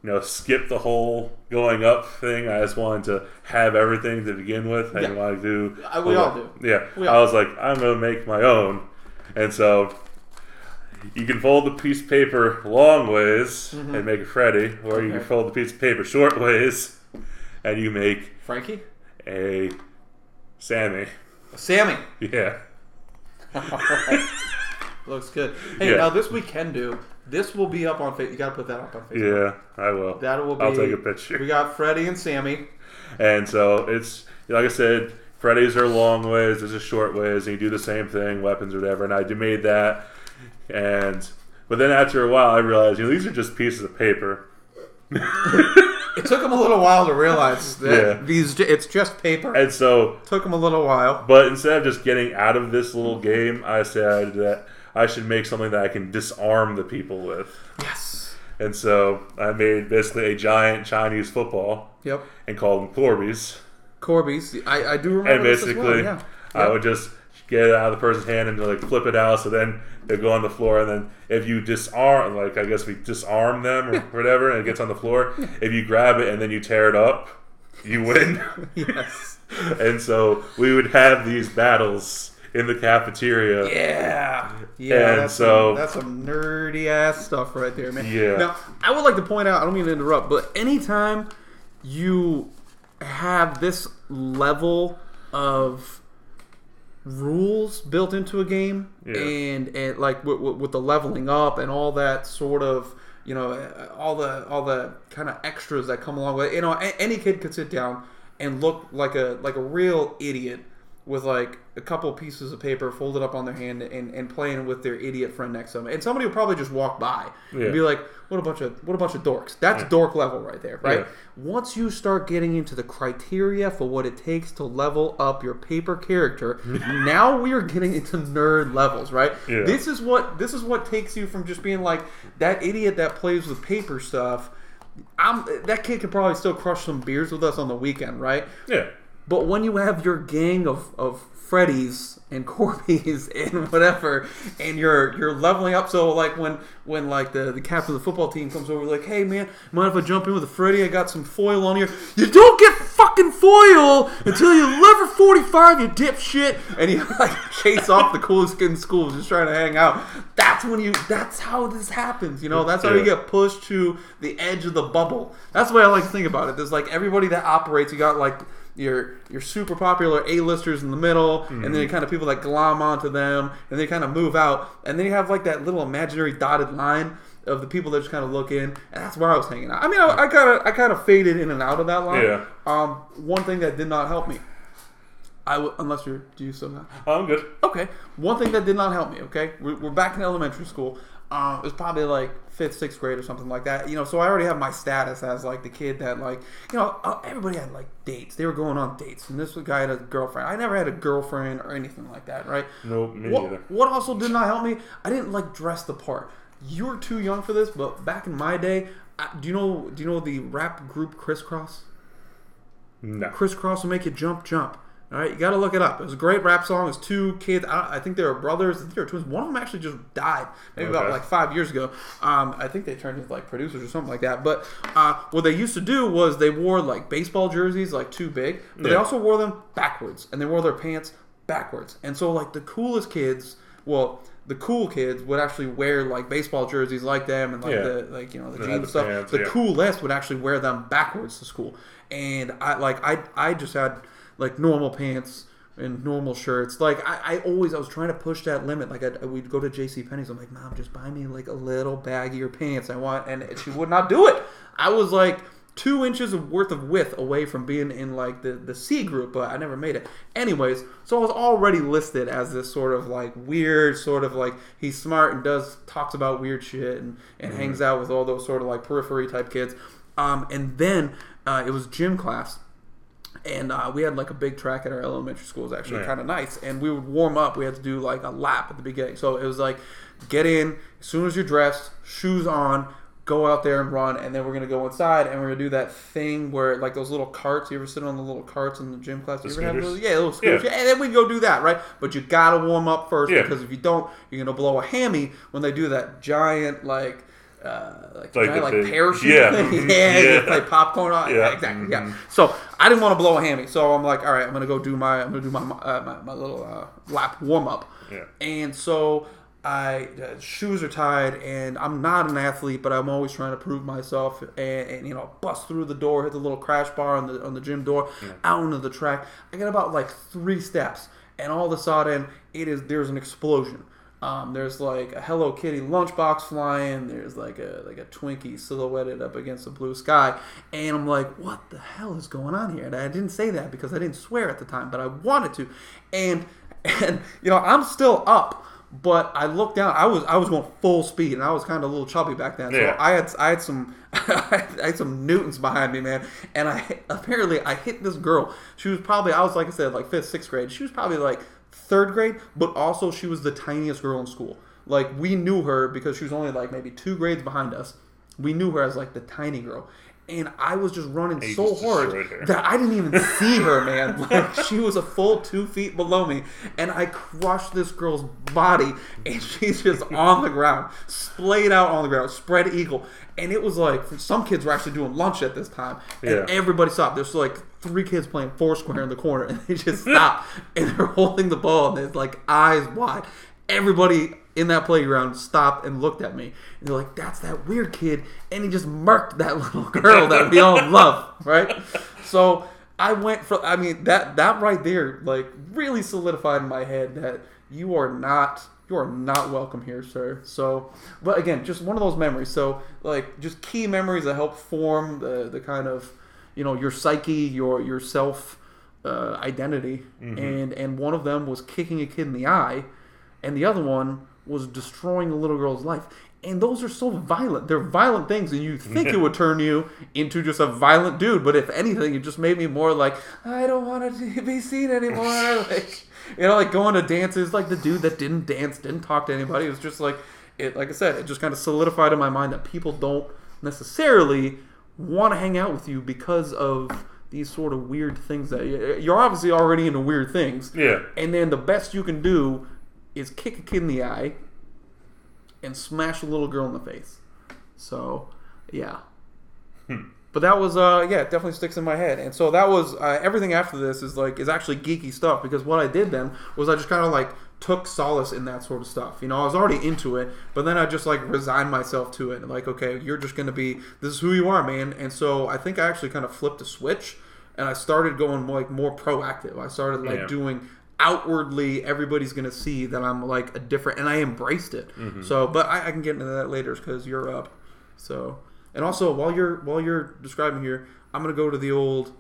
you know, skip the whole going up thing. I just wanted to have everything to begin with. I didn't Yeah. want to do. Uh, we all do. Yeah. We I all- was like, I'm going to make my own. And so you can fold the piece of paper long ways and make a Freddy, or you can fold the piece of paper short ways and you make Frankie. a Sammy. Sammy. Yeah. Looks good. Hey, Yeah. now this we can do. This will be up on Facebook. You got to put that up on Facebook. Yeah, I will. That will be. I'll take a picture. We got Freddie and Sammy. And so it's like I said, Freddy's are long ways, this is short ways, and you do the same thing, weapons or whatever. And I made that, and but then after a while, I realized you know these are just pieces of paper. It took them a little while to realize that Yeah. these it's just paper. And so, took them a little while. but instead of just getting out of this little game, I said that I should make something that I can disarm the people with. Yes. And so I made basically a giant Chinese football Yep. and called them Corbies. Corbies. I, I do remember and this as basically, well, yeah. I Yep. would just get it out of the person's hand and like flip it out. So then they go on the floor, and then if you disarm, like I guess we disarm them or whatever, and it gets on the floor. If you grab it and then you tear it up, you win. Yes. and so we would have these battles in the cafeteria. Yeah. Yeah. And that's so- some, that's some nerdy ass stuff right there, man. Yeah. Now, I would like to point out, I don't mean to interrupt, but anytime you have this level of rules built into a game Yeah. and and like with, with, with the leveling up and all that sort of you know all the all the kind of extras that come along with it you know a- any kid could sit down and look like a like a real idiot with like a couple pieces of paper folded up on their hand and, and playing with their idiot friend next to them and somebody will probably just walk by Yeah. and be like what a bunch of what a bunch of dorks that's dork level right there right Yeah. once you start getting into the criteria for what it takes to level up your paper character, now we are getting into nerd levels, right? Yeah. This is what this is what takes you from just being like that idiot that plays with paper stuff. I'm that kid could probably still crush some beers with us on the weekend, right? Yeah. But when you have your gang of, of Freddies and Corbies and whatever, and you're you're leveling up, so like when when like the, the captain of the football team comes over, like, hey man, mind if I jump in with a Freddy? I got some foil on here. You don't get fucking foil until you level forty five, you dipshit, and you like chase off the coolest kid in school just trying to hang out. That's when you. That's how this happens. You know, that's how you get pushed to the edge of the bubble. That's the way I like to think about it. There's like everybody that operates. You got like your your super popular A-listers in the middle, and then kind of people that glom onto them, and they kind of move out, and then you have like that little imaginary dotted line of the people that just kind of look in, and that's where I was hanging out. I mean, I kind of I kind of faded in and out of that line. Yeah. Um, one thing that did not help me. I w- unless you're do you still have I'm good. Okay. One thing that did not help me. Okay, we're, we're back in elementary school. Um, it was probably like fifth, sixth grade or something like that. You know, so I already have my status as like the kid that like, you know, uh, everybody had like dates. They were going on dates, and this guy had a girlfriend. I never had a girlfriend or anything like that, right? Nope, me what, neither. What also did not help me? I didn't like dress the part. You were too young for this, but back in my day, I, do you know? Do you know the rap group Kris Kross? No. Kris Kross will make you jump, jump. All right, you got to look it up. It was a great rap song. It was two kids. I, I think they were brothers. I think they were twins. One of them actually just died, maybe about like five years ago. Um, I think they turned into like producers or something like that. But uh, what they used to do was they wore like baseball jerseys, like too big, but they also wore them backwards, and they wore their pants backwards. And so like the coolest kids, well, the cool kids would actually wear like baseball jerseys like them, and like Yeah. the like you know the jeans and stuff. pants, the yeah. coolest would actually wear them backwards to school, and I like I I just had like normal pants and normal shirts. Like I, I always I was trying to push that limit. Like I, we'd go to J.C. Penney's. I'm like, Mom, just buy me like a little baggier pants. I want, and she would not do it. I was like two inches of worth of width away from being in like the the C group, but I never made it. Anyways, so I was already listed as this sort of like weird, sort of like he's smart and does talks about weird shit and and hangs out with all those sort of like periphery type kids. Um, and then uh, it was gym class and uh, we had like a big track at our elementary school. It was actually Yeah. kind of nice. And we would warm up. We had to do like a lap at the beginning. So it was like get in as soon as you're dressed, shoes on, go out there and run. And then we're gonna go inside and we're gonna do that thing where like those little carts. You ever sit on the little carts in the gym class? You ever have those? Yeah, little scooters. Yeah. Yeah. And then we go do that, right? But you gotta warm up first Yeah. because if you don't, you're gonna blow a hammy when they do that giant like. Uh, like, Like the like parachute yeah. thing. yeah, Yeah. play popcorn on. Yeah, Yeah. exactly. Yeah. Mhm. So I didn't want to blow a hammy, so I'm like, all right, I'm gonna go do my, I'm gonna do my uh, my, my little uh, lap warm up. Yeah. And so I uh, shoes are tied, and I'm not an athlete, but I'm always trying to prove myself, and, and you know, bust through the door, hit the little crash bar on the on the gym door, out into the track. I get about like three steps, and all of a sudden, it is there's an explosion. Um, there's like a Hello Kitty lunchbox flying. There's like a like a Twinkie silhouetted up against the blue sky, and I'm like, what the hell is going on here? And I didn't say that because I didn't swear at the time, but I wanted to, and and you know I'm still up, but I looked down. I was I was going full speed, and I was kind of a little chubby back then. So Yeah. I had I had some I had some newtons behind me, man. And I apparently I hit this girl. She was probably I was like I said like fifth sixth grade. She was probably like third grade, but also she was the tiniest girl in school. Like we knew her because she was only like maybe two grades behind us. We knew her as like the tiny girl. And I was just running so just hard that I didn't even see her, man. Like she was a full two feet below me, and I crushed this girl's body, and she's just on the ground, splayed out on the ground, spread eagle. And it was like some kids were actually doing lunch at this time, and Yeah. everybody stopped. There's like three kids playing foursquare in the corner, and they just stopped, and they're holding the ball, and they're like eyes wide. Everybody in that playground stopped and looked at me. And they're like, "That's that weird kid," and he just murked that little girl that we all love, right? So I went for. I mean, that that right there, like, really solidified in my head that you are not. You are not welcome here, sir. So, but again, just one of those memories. So, like, just key memories that help form the, the kind of, you know, your psyche, your your self uh, identity, and and one of them was kicking a kid in the eye, and the other one was destroying a little girl's life. And those are so violent. They're violent things, and you think it would turn you into just a violent dude. But if anything, it just made me more like I don't want to be seen anymore. like you know, like going to dances, like the dude that didn't dance, didn't talk to anybody. It was just like it. Like I said, it just kind of solidified in my mind that people don't necessarily want to hang out with you because of these sort of weird things that you're obviously already into weird things. Yeah. And then the best you can do is kick a kid in the eye and smash a little girl in the face. So, yeah. But that was, uh, yeah, it definitely sticks in my head. And so that was uh, everything after this is like is actually geeky stuff because what I did then was I just kind of like took solace in that sort of stuff. You know, I was already into it, but then I just like resigned myself to it. Like, okay, you're just gonna be this is who you are, man. And so I think I actually kind of flipped a switch and I started going like more proactive. I started like Yeah. doing outwardly everybody's gonna see that I'm like a different and I embraced it. So, but I, I can get into that later because you're up. So, and also while you're while you're describing here, I'm gonna go to the old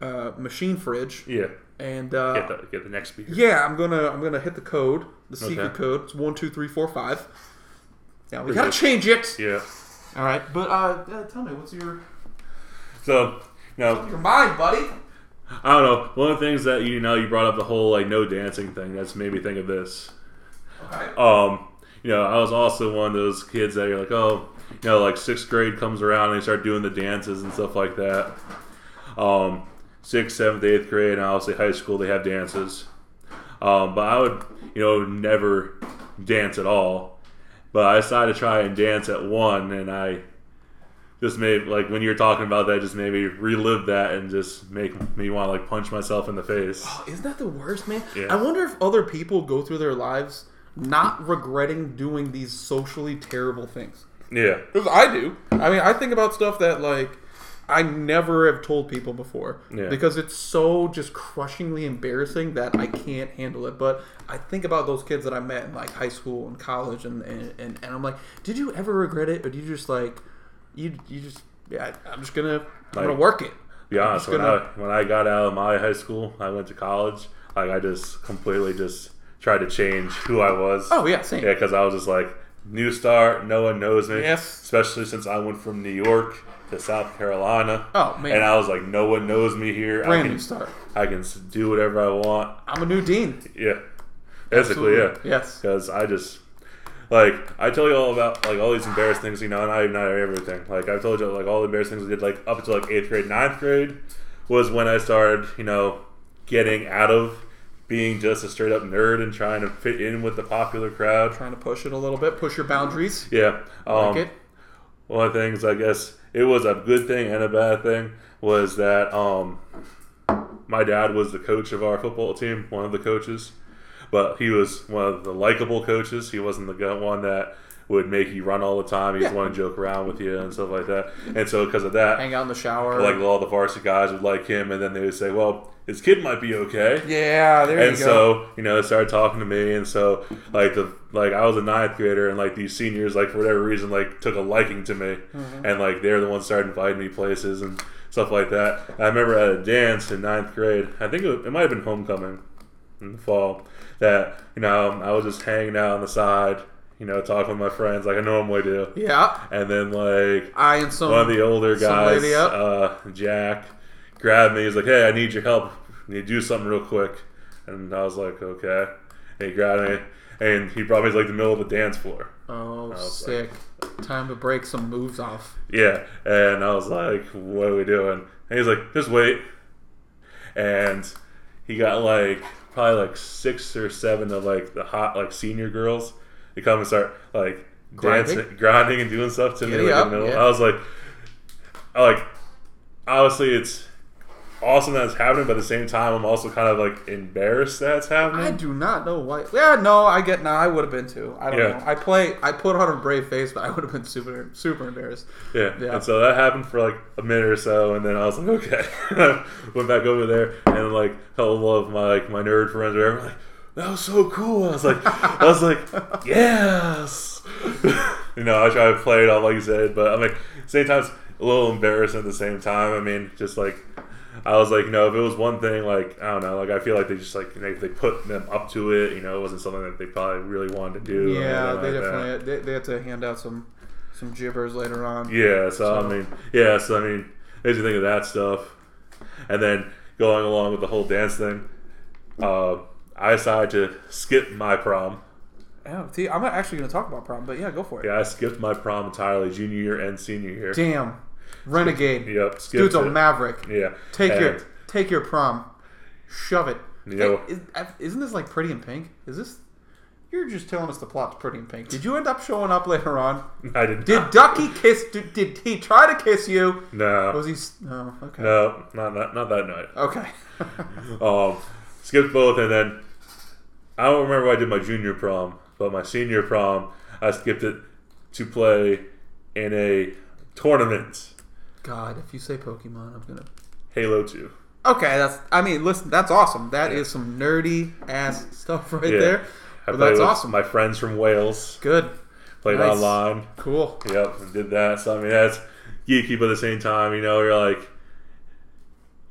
uh, machine fridge Yeah. and uh, Get the get the next speaker. yeah, I'm gonna I'm gonna hit the code, the secret Okay. code. It's one two three four five. Yeah, we gotta change it. Yeah. All right, but uh, tell me what's your So now your mind, buddy? I don't know. One of the things that you know you brought up the whole like no dancing thing. That's made me think of this. Okay. Um, you know, I was also one of those kids that you're like, oh, you know, like sixth grade comes around and they start doing the dances and stuff like that. Um, sixth, seventh, eighth grade, and obviously high school, they have dances. Um, but I would, you know, never dance at all. But I decided to try and dance at one, and I just made like when you were talking about that, just maybe relive that and just make me want to like punch myself in the face. Oh, isn't that the worst, man? Yeah. I wonder if other people go through their lives not regretting doing these socially terrible things. Yeah, Because I do. I mean, I think about stuff that like I never have told people before Yeah. because it's so just crushingly embarrassing that I can't handle it. But I think about those kids that I met in like high school and college, and and, and, and I'm like, did you ever regret it, or do you just like you you just yeah, I'm just gonna I'm gonna work it. be honest. When gonna- I when I got out of my high school, I went to college. Like I just completely just tried to change who I was. Oh yeah, same. Yeah, because I was just like new star, No one knows me. Yes. Especially since I went from New York to South Carolina. Oh man, And I was like, no one knows me here. I brand can, new start. I can do whatever I want. I'm a new dean. Yeah. Basically, yeah. Yes. Because I just like I tell you all about like all these embarrassed things, you know, and I not everything. Like I've told you like all the embarrassed things I did like up until like eighth grade, ninth grade was when I started, you know, getting out of being just a straight up nerd and trying to fit in with the popular crowd. Trying to push it a little bit, push your boundaries. Yeah. Um, like it. one of the things I guess it was a good thing and a bad thing was that um, my dad was the coach of our football team, one of the coaches, but he was one of the likable coaches. He wasn't the one that would make you run all the time. He Yeah. just wanted to joke around with you and stuff like that. And so because of that, Hang out in the shower. like all the varsity guys would like him, and then they would say, "Well, his kid might be okay." yeah, there and you go. And so you know they started talking to me and so like the like i was a ninth grader and like these seniors like for whatever reason like took a liking to me Mm-hmm. and like they're the ones started inviting me places and stuff like that i remember at a dance in ninth grade i think it, it might have been homecoming in the fall that you know i was just hanging out on the side you know talking with my friends like i normally do yeah, and then like I and some one of the older guys, uh, Jack, grabbed me. He's like, "Hey, I need your help. I need to do something real quick." And I was like, "Okay." And he grabbed me, and he brought me to like the middle of the dance floor. Oh, sick! Time to break some moves off. Yeah, and I was like, "What are we doing?" And he's like, "Just wait." And he got like probably like six or seven of like the hot like senior girls to come and start like Grinding? dancing, grinding, and doing stuff to me like, up, in the middle. yeah. I was like, I like obviously it's awesome that it's happening, but at the same time, I'm also kind of like embarrassed that it's happening. I do not know why. Yeah, no, I get. No, I would have been too. I don't Yeah. know. I play. I put on a brave face, but I would have been super, super embarrassed. Yeah. Yeah. And so that happened for like a minute or so, and then I was like, okay. Went back over there, and like a love of my like my nerd friends were like, that was so cool. I was like, I was like, yes. you know, I try to play it off like you said, but I'm like, same time, it's a little embarrassing at the same time. I mean, just like. I was like, no, if it was one thing, like I don't know, like I feel like they just like they, they put them up to it. You know, it wasn't something that they probably really wanted to do. Yeah, they like definitely. They, they had to hand out some, some gibbers later on. Yeah, so, So- I mean, yeah, so I mean, as you think of that stuff, and then going along with the whole dance thing, uh, I decided to skip my prom. Oh, see, I'm not actually going to talk about prom, but yeah, go for it. Yeah, I skipped my prom entirely, junior year and senior year. Damn, renegade. Yep, Dude's a maverick. Yeah, Take your take your prom, shove it. Know- Hey, is, isn't this like Pretty in Pink? Is this? You're just telling us the plot's Pretty in Pink. Did you end up showing up later on? I did. Did not- Ducky kiss? Did, did he try to kiss you? No, Was he? No. Okay. no, not that, not that night. Okay. Um, skipped both, and then I don't remember why I did my junior prom, but my senior prom, I skipped it to play in a tournament, God, if you say Pokemon, I'm gonna. Halo Two. Okay, that's. I mean, listen, that's awesome. That is some nerdy ass stuff right Yeah. there. I But played that's with awesome. My friends from Wales Good. played Nice. online. Cool. Yep, did that. So I mean, that's geeky, but at the same time, you know, you're like,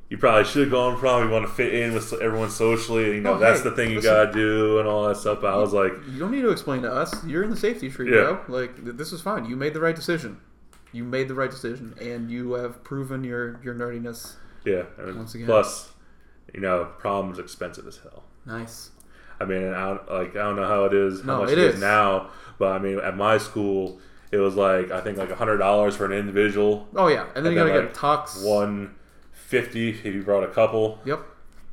you probably should have gone probably want to fit in with everyone socially. And you know, Oh, that's hey, the thing you listen. gotta do and all that stuff. But I was like, You don't need to explain to us. You're in the safety tree, Yeah. bro. Like this is fine. You made the right decision. You made the right decision, and you have proven your your nerdiness. yeah. And Once again. plus, you know, prom is expensive as hell. Nice. I mean, I don't, like I don't know how it is, how No, much it is. is. now, but I mean, at my school, it was like I think like a hundred dollars for an individual, Oh yeah, and then And you gotta then, get like, tux. one fifty if you brought a couple. Yep.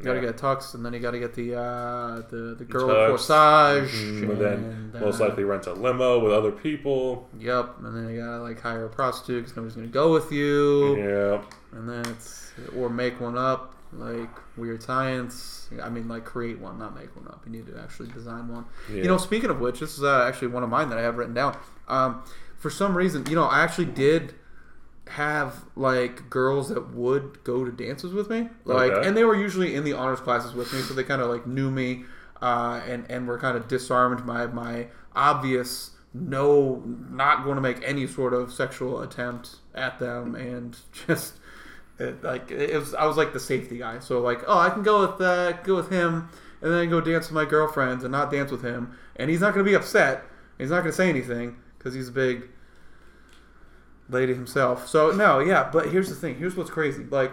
You gotta Yeah. get tux, and then you gotta get the uh, the the girl Tux. corsage, Mhm, But then and, most uh, likely rent a limo with other people. Yep, and then you gotta like hire a prostitute because nobody's gonna go with you, Yep, and then it's or make one up like weird science. I mean, like create one, not make one up. You need to actually design one. yeah. You know, speaking of which, this is uh, actually one of mine that I have written down. Um, for some reason, you know, I actually did have like girls that would go to dances with me, like, Okay. and they were usually in the honors classes with me, so they kind of like knew me, uh, and and were kind of disarmed by my obvious no, not going to make any sort of sexual attempt at them, and just. It, like it was, I was like the safety guy. So like, oh, I can go with uh, go with him, and then go dance with my girlfriends and not dance with him, and he's not gonna be upset. He's not gonna say anything because he's a big lady himself. So no, yeah. But here's the thing. Here's what's crazy. Like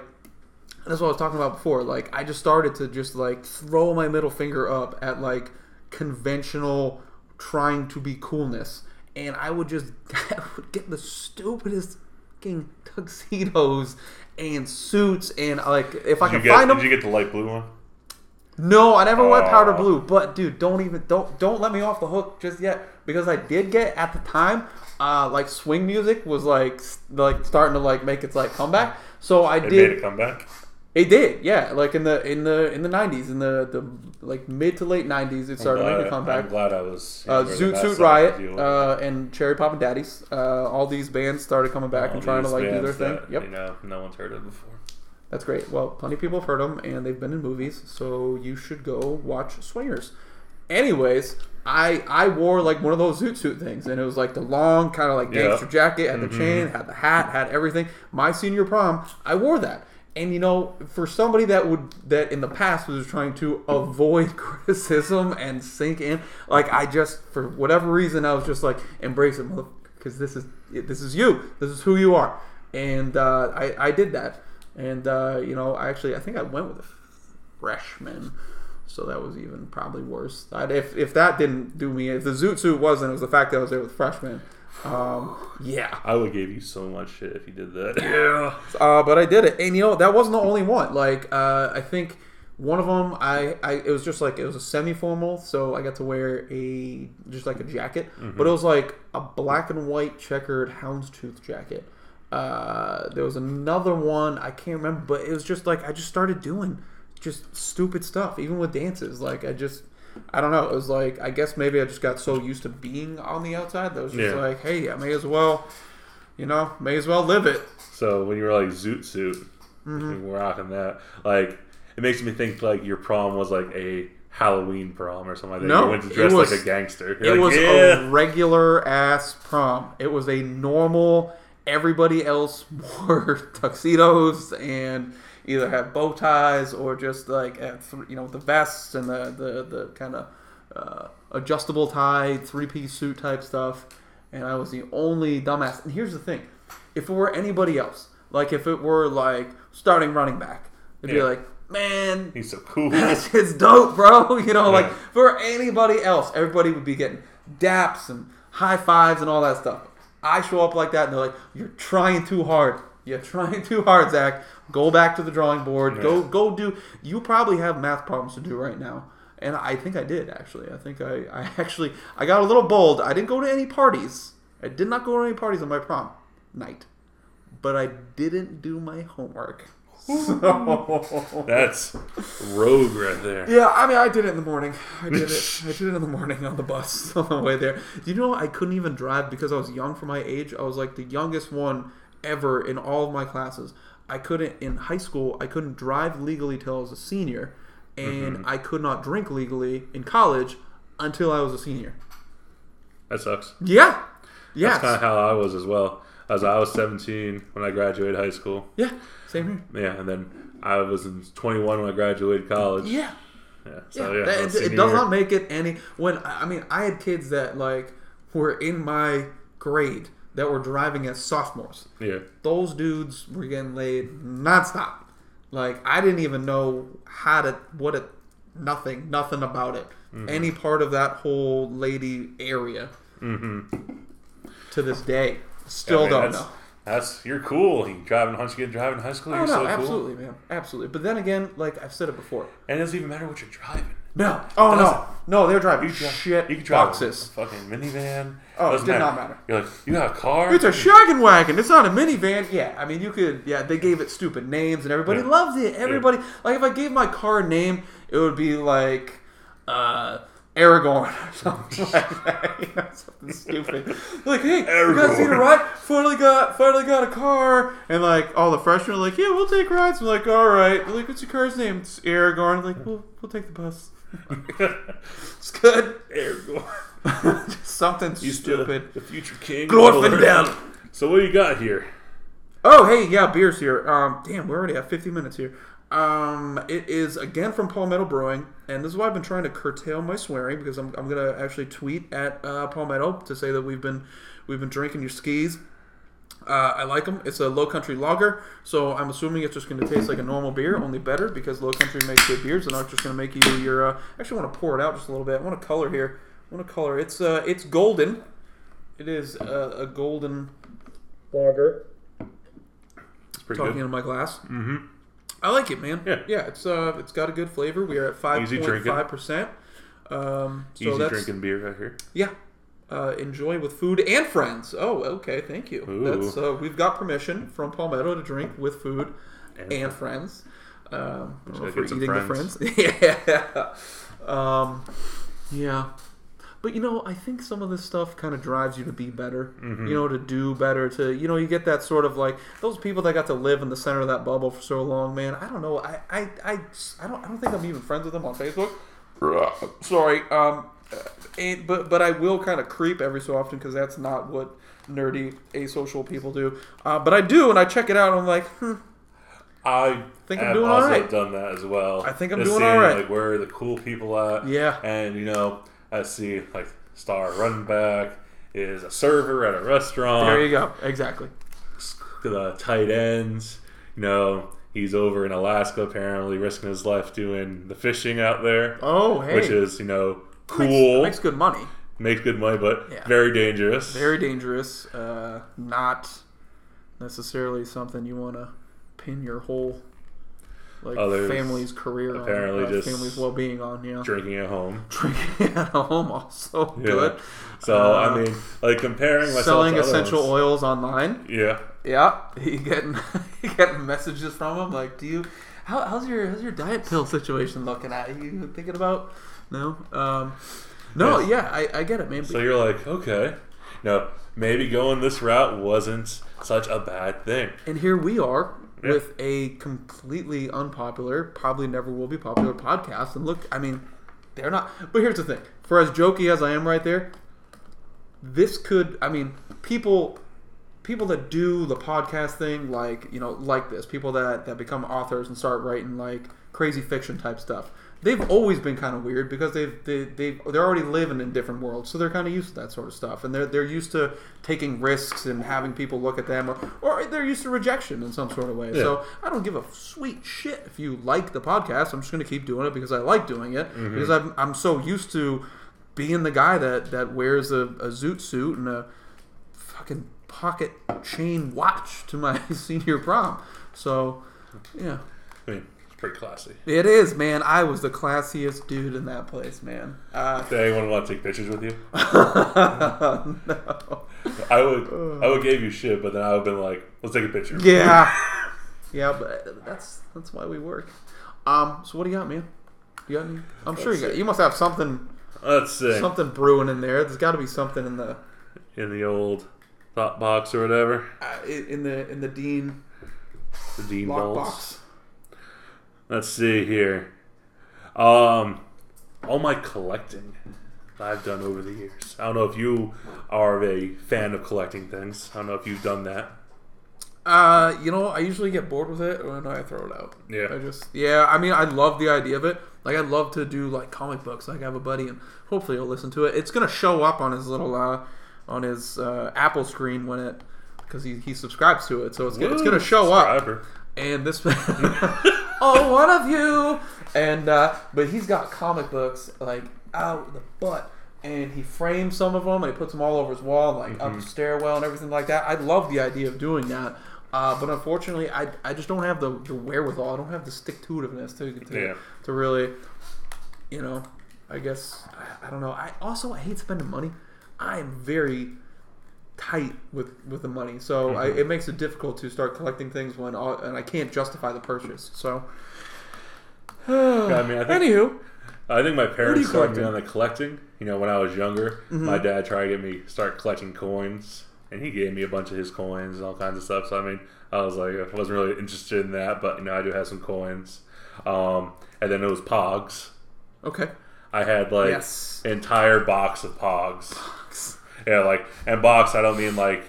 that's what I was talking about before. Like I just started to just like throw my middle finger up at like conventional trying to be coolness, and I would just I would get the stupidest fucking tuxedos and suits and like if I Did can get, find them. Did you get the light blue one? No, I never went powder blue. But dude, don't even don't don't let me off the hook just yet because I did get at the time, uh, like swing music was like like starting to like make its like comeback. So I It did. it come back. It did, yeah. Like in the in the in the nineties, in the the like mid to late nineties, it started making a comeback. I'm glad I was. Uh, Zoot Suit so I could Riot uh, and Cherry Poppin' Daddies. Uh, all these bands started coming back all and trying to like do their thing. that, Yep. You know, no one's heard of before. That's great. Well, plenty of people have heard them, and they've been in movies, so you should go watch Swingers. Anyways, I I wore like one of those zoot suit things, and it was like the long kind of like Yeah. gangster jacket, had the Mhm. chain, had the hat, had everything. My senior prom, I wore that. And you know, for somebody that would that in the past was trying to avoid criticism and sink in, like I just for whatever reason I was just like embrace it, because this is this is you, this is who you are, and uh, I I did that, and uh, you know I actually I think I went with a freshman, so that was even probably worse. i if if that didn't do me, if the zoot suit wasn't, it was the fact that I was there with freshmen. Um, yeah. I would give you so much shit if you did that. Yeah. Uh, but I did it, and you know that wasn't the only one. Like uh, I think one of them, I, I it was just like it was a semi formal, so I got to wear a just like a jacket, but it was like a black and white checkered houndstooth jacket. Uh, there was another one I can't remember, but it was just like I just started doing just stupid stuff, even with dances. Like I just. I don't know. It was like I guess maybe I just got so used to being on the outside that it was just Yeah. like, hey, I may as well, you know, may as well live it. So when you were like Zoot Suit, Mm-hmm. were rocking that. Like it makes me think like your prom was like a Halloween prom or something like that. No, you went to dress was- like a gangster. It You're like, was yeah. a regular ass prom. It was a normal. Everybody else wore tuxedos and either have bow ties or just like th- you know the vests and the the, the kind of uh, adjustable tie three piece suit type stuff. And I was the only dumbass. And here's the thing: if it were anybody else, like if it were like starting running back, they'd be like, "Man, He's so cool. that shit's dope, bro. You know, like for anybody else, everybody would be getting daps and high fives and all that stuff. I show up like that, and they're like, "You're trying too hard. You're trying too hard, Zack. Go back to the drawing board. Go, Yeah. go do. You probably have math problems to do right now." And I think I did actually. I think I, I actually, I got a little bold. I didn't go to any parties. I did not go to any parties on my prom night, but I didn't do my homework. So That's rogue right there. yeah, I mean, I did it in the morning. I did it. I did it in the morning on the bus on the way there. Do you know I couldn't even drive because I was young for my age? I was like the youngest one ever in all of my classes. I couldn't in high school. I couldn't drive legally till I was a senior, and mm-hmm. I could not drink legally in college until I was a senior. That sucks. Yeah, yeah, That's kind of how I was as well. As I was 17 when I graduated high school. yeah. Same here. Yeah, and then I was in 21 when I graduated college. Yeah. Yeah. So yeah, yeah, that- it, it does not make it any. When I mean, I had kids that like were in my grade that were driving as sophomores. Yeah. Those dudes were getting laid nonstop. Like I didn't even know how to what it. Nothing, nothing about it. Mm-hmm. Any part of that whole lady area Mm-hmm. to this day, still I mean, don't that's- know. That's you're cool. You driving once you get driving in high school, Oh you're no, so cool. absolutely, man, absolutely. But then again, like I've said it before. And it doesn't even matter what you're driving. No. Oh no, no, they were driving You can drive- shit You can drive boxes. a fucking minivan. Oh, it Doesn't did not matter. You're like, you got a car? It's a shaggin' wagon. It's not a minivan. Yeah, I mean, you could. Yeah, they gave it stupid names, and everybody Yeah. loves it. Everybody like if I gave my car a name, it would be like uh, Aragorn or something like that. You know, something stupid. Like, hey, you guys need a Aragorn. ride? Finally got, finally got a car, and like all the freshmen are like, yeah, we'll take rides. I'm like, all right. They're like, what's your car's name? It's Aragorn. I'm like, we'll, we'll take the bus. It's good. Aragorn. Something He's stupid. The, the future king. Glorfindel. So what do you got here? Oh, hey, yeah, beer's here. Um, damn, we're already have 50 minutes here. Um, it is again from Palmetto Brewing, and this is why I've been trying to curtail my swearing because I'm, I'm gonna actually tweet at uh, Palmetto to say that we've been we've been drinking your skis. Uh, I like them. It's a Low Country lager, so I'm assuming it's just going to taste like a normal beer, only better because Low Country makes good beers. And I'm just going to make you your. Uh, actually, want to pour it out just a little bit. I want to color here. I want to color. It's uh, it's golden. It is uh, a golden lager It's pretty talking good. into my glass. Mm-hmm. I like it, man. Yeah. yeah. It's uh, it's got a good flavor. We are at five Easy point drinking. five percent. Um, so Easy that's drinking beer right here. yeah. Uh, enjoy with food and friends. Oh, okay, thank you. Ooh. That's uh, we've got permission from Palmetto to drink with food And- and friends. Um, I don't know if we're eating friends. the friends. yeah. Um, yeah. But you know, I think some of this stuff kind of drives you to be better. Mhm. You know, to do better. To you know, you get that sort of like those people that got to live in the center of that bubble for so long. Man, I don't know. I I, I, I don't I don't think I'm even friends with them on Facebook. Sorry. Um, and, but but I will kind of creep every so often because that's not what nerdy asocial people do. Uh, but I do, and I check it out. and I'm like, hmm, I Think I'm doing also alright. done that as well. I think I'm Just doing seeing, alright. Like where are the cool people at? Yeah. And you know, I see like star running back is a server at a restaurant. there you go. Exactly. the tight ends. You know, he's over in Alaska apparently risking his life doing the fishing out there, Oh, hey. which is you know cool, Makes, good money. makes good money, but Yeah. very dangerous. Very dangerous. Uh, not necessarily something you want to pin your whole like Others family's career apparently on, uh, just family's well-being on. Yeah, Drinking at home. drinking at home also Yeah. good. So Uh, I mean, like comparing myself Selling essential oils online. Yeah, Yeah, you getting you getting messages from them like, do you? How, how's your how's your diet pill situation looking at? You thinking about? No. Um, no. Yeah, I, I get it, man. So you're like, okay, no, maybe going this route wasn't such a bad thing. And here we are Yeah. with a completely unpopular, probably never will be popular podcast. And look, I mean, they're not. But here's the thing: for as jokey as I am, right there, this could. I mean, people, people that do the podcast thing, like you know, like this, people that that become authors and start writing like crazy fiction type stuff. They've always been kind of weird because they've they they they're already living in different worlds, so they're kind of used to that sort of stuff, and they're they're used to taking risks and having people look at them, or, or they're used to rejection in some sort of way. So I don't give a sweet shit if you like the podcast. I'm just going to keep doing it because I like doing it mm-hmm. because I'm I'm so used to being the guy that that wears a, a zoot suit and a fucking pocket chain watch to my senior prom. So yeah. I mean, pretty classy. It is, man. I was the classiest dude in that place, man. Uh, Did anyone want to take pictures with you? no. I would, I would give you shit, but then I would have been like, let's take a picture. Yeah, yeah, but that's that's why we work. Um, so what do you got, man? You got any? I'm sure you got. You must have something Let's see. something brewing in there. There's got to be something in the In the old thought box or whatever, uh, in the in the dean the Dean balls. Let's see here. Um, all my collecting that I've done over the years. I don't know if you are a fan of collecting things. I don't know if you've done that. Uh, you know, I usually get bored with it and I throw it out. Yeah. I just yeah. I mean, I love the idea of it. Like, I'd love to do like comic books. Like, I have a buddy, and hopefully he'll listen to it. It's gonna show up on his little uh, on his uh, Apple screen when it because he, he subscribes to it. So it's gonna, it's gonna show up. And this oh one of you and uh, but he's got comic books like out the butt and he frames some of them and he puts them all over his wall, like up the stairwell and everything like that. I love the idea of doing that. Uh, but unfortunately, I, I just don't have the, the wherewithal. I don't have the stick to itiveness to, to, Yeah. to really, you know, I guess, I, I don't know. I also, I hate spending money. I am very tight with, with the money. So I, it makes it difficult to start collecting things when, all, and I can't justify the purchase. So, I mean, I think anywho, I think my parents started me on the collecting. You know, when I was younger, Mm-hmm. my dad tried to get me start collecting coins, and he gave me a bunch of his coins and all kinds of stuff. So I mean, I was like, I wasn't really interested in that, but you know, I do have some coins. Um, and then it was Pogs. okay. I had like Yes. entire box of Pogs. Yeah, like and box. I don't mean like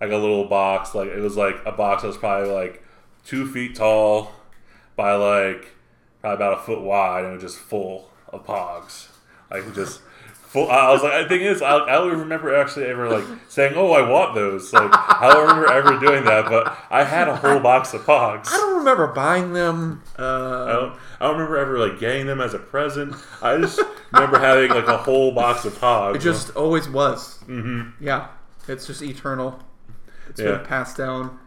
like a little box. Like it was like a box that was probably like two feet tall by like probably about a foot wide, and it was just full of Pogs. Like just full. I was like, the thing is, I, I don't remember actually ever like saying, "Oh, I want those." Like I don't remember ever doing that, but I had a whole box of Pogs. I don't remember buying them. I Uh, don't, I don't remember ever like getting them as a present. I just remember having like a whole box of Pogs. it just always was. Mm-hmm. Yeah, it's just eternal. It's Yeah. been passed down.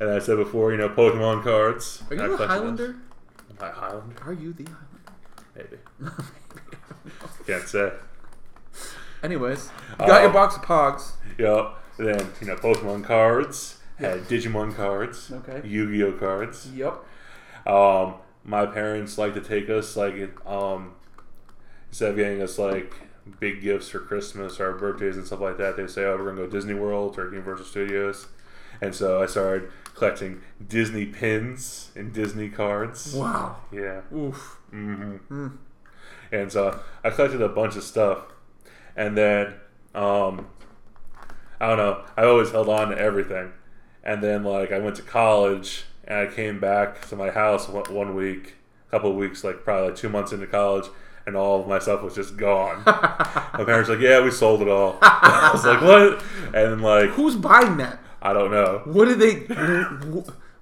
And I said before, you know, Pokemon cards. Are I you a Highlander? Am I Highlander? Are you the Highlander? Maybe. Can't say. Anyways, you got Uh, your box of Pogs. Yep. Then, you know, Pokemon cards. Had Digimon cards. Okay. Yu-Gi-Oh cards. Yep. Um, my parents like to take us like um, instead of getting us like big gifts for Christmas or our birthdays and stuff like that, they say, "Oh, we're gonna go Disney World or Universal Studios," and so I started collecting Disney pins and Disney cards. Wow. Yeah. Oof. hmm And so I collected a bunch of stuff, and then um, I don't know. I always held on to everything, and then like I went to college, and I came back to my house one, one week, a couple of weeks, like probably like two months into college, and all of my stuff was just gone. my parents were like, "Yeah, we sold it all." I was like, "What?" And like, Who's buying that? I don't know. What did they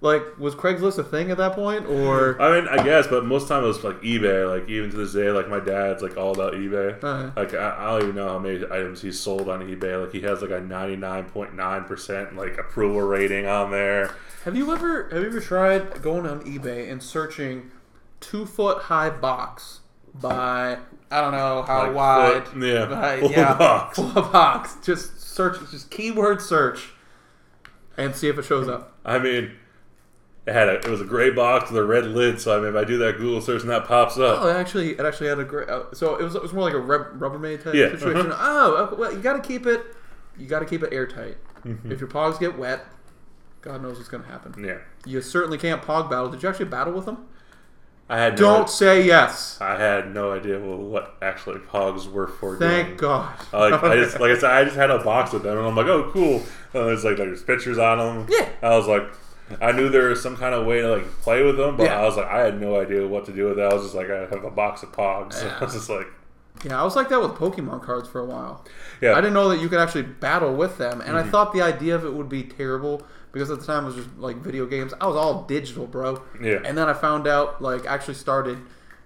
like? Was Craigslist a thing at that point, or I mean, I guess, but most time it was like eBay. Like even to this day, like my dad's like all about eBay. Uh. Like I, I don't even know how many items he's sold on eBay. Like he has like a ninety nine point nine percent like approval rating on there. have you ever have you ever tried going on eBay and searching two foot high box by I don't know how Like, wide, foot- yeah, by- full yeah, box. full box. Just search, just keyword search, and see if it shows up. I mean, it had a, it was a gray box with a red lid. So I mean, if I do that Google search and that pops up, Oh, it actually, it actually had a gray. Uh, so it was, it was more like a rub, Rubbermaid type Yeah, situation. uh-huh. Oh, uh, well, you got to keep it, you got to keep it airtight. Mm-hmm. If your pogs get wet, God knows what's going to happen. yeah, You certainly can't pog battle. Did you actually battle with them? I had no, Don't say yes. I had no idea what actually Pogs were for. Thank doing. God. Like I just like I said, I just had a box with them, and I'm like, oh, cool. And there's like there's pictures on them. Yeah. I was like, I knew there was some kind of way to like play with them, but Yeah. I was like, I had no idea what to do with that. I was just like, I have a box of Pogs. Yeah. I was just like, Yeah, I was like that with Pokemon cards for a while. yeah, I didn't know that you could actually battle with them, and I mm-hmm. thought the idea of it would be terrible because at the time it was just like video games. I was all digital, bro. Yeah. And then I found out, like, actually started,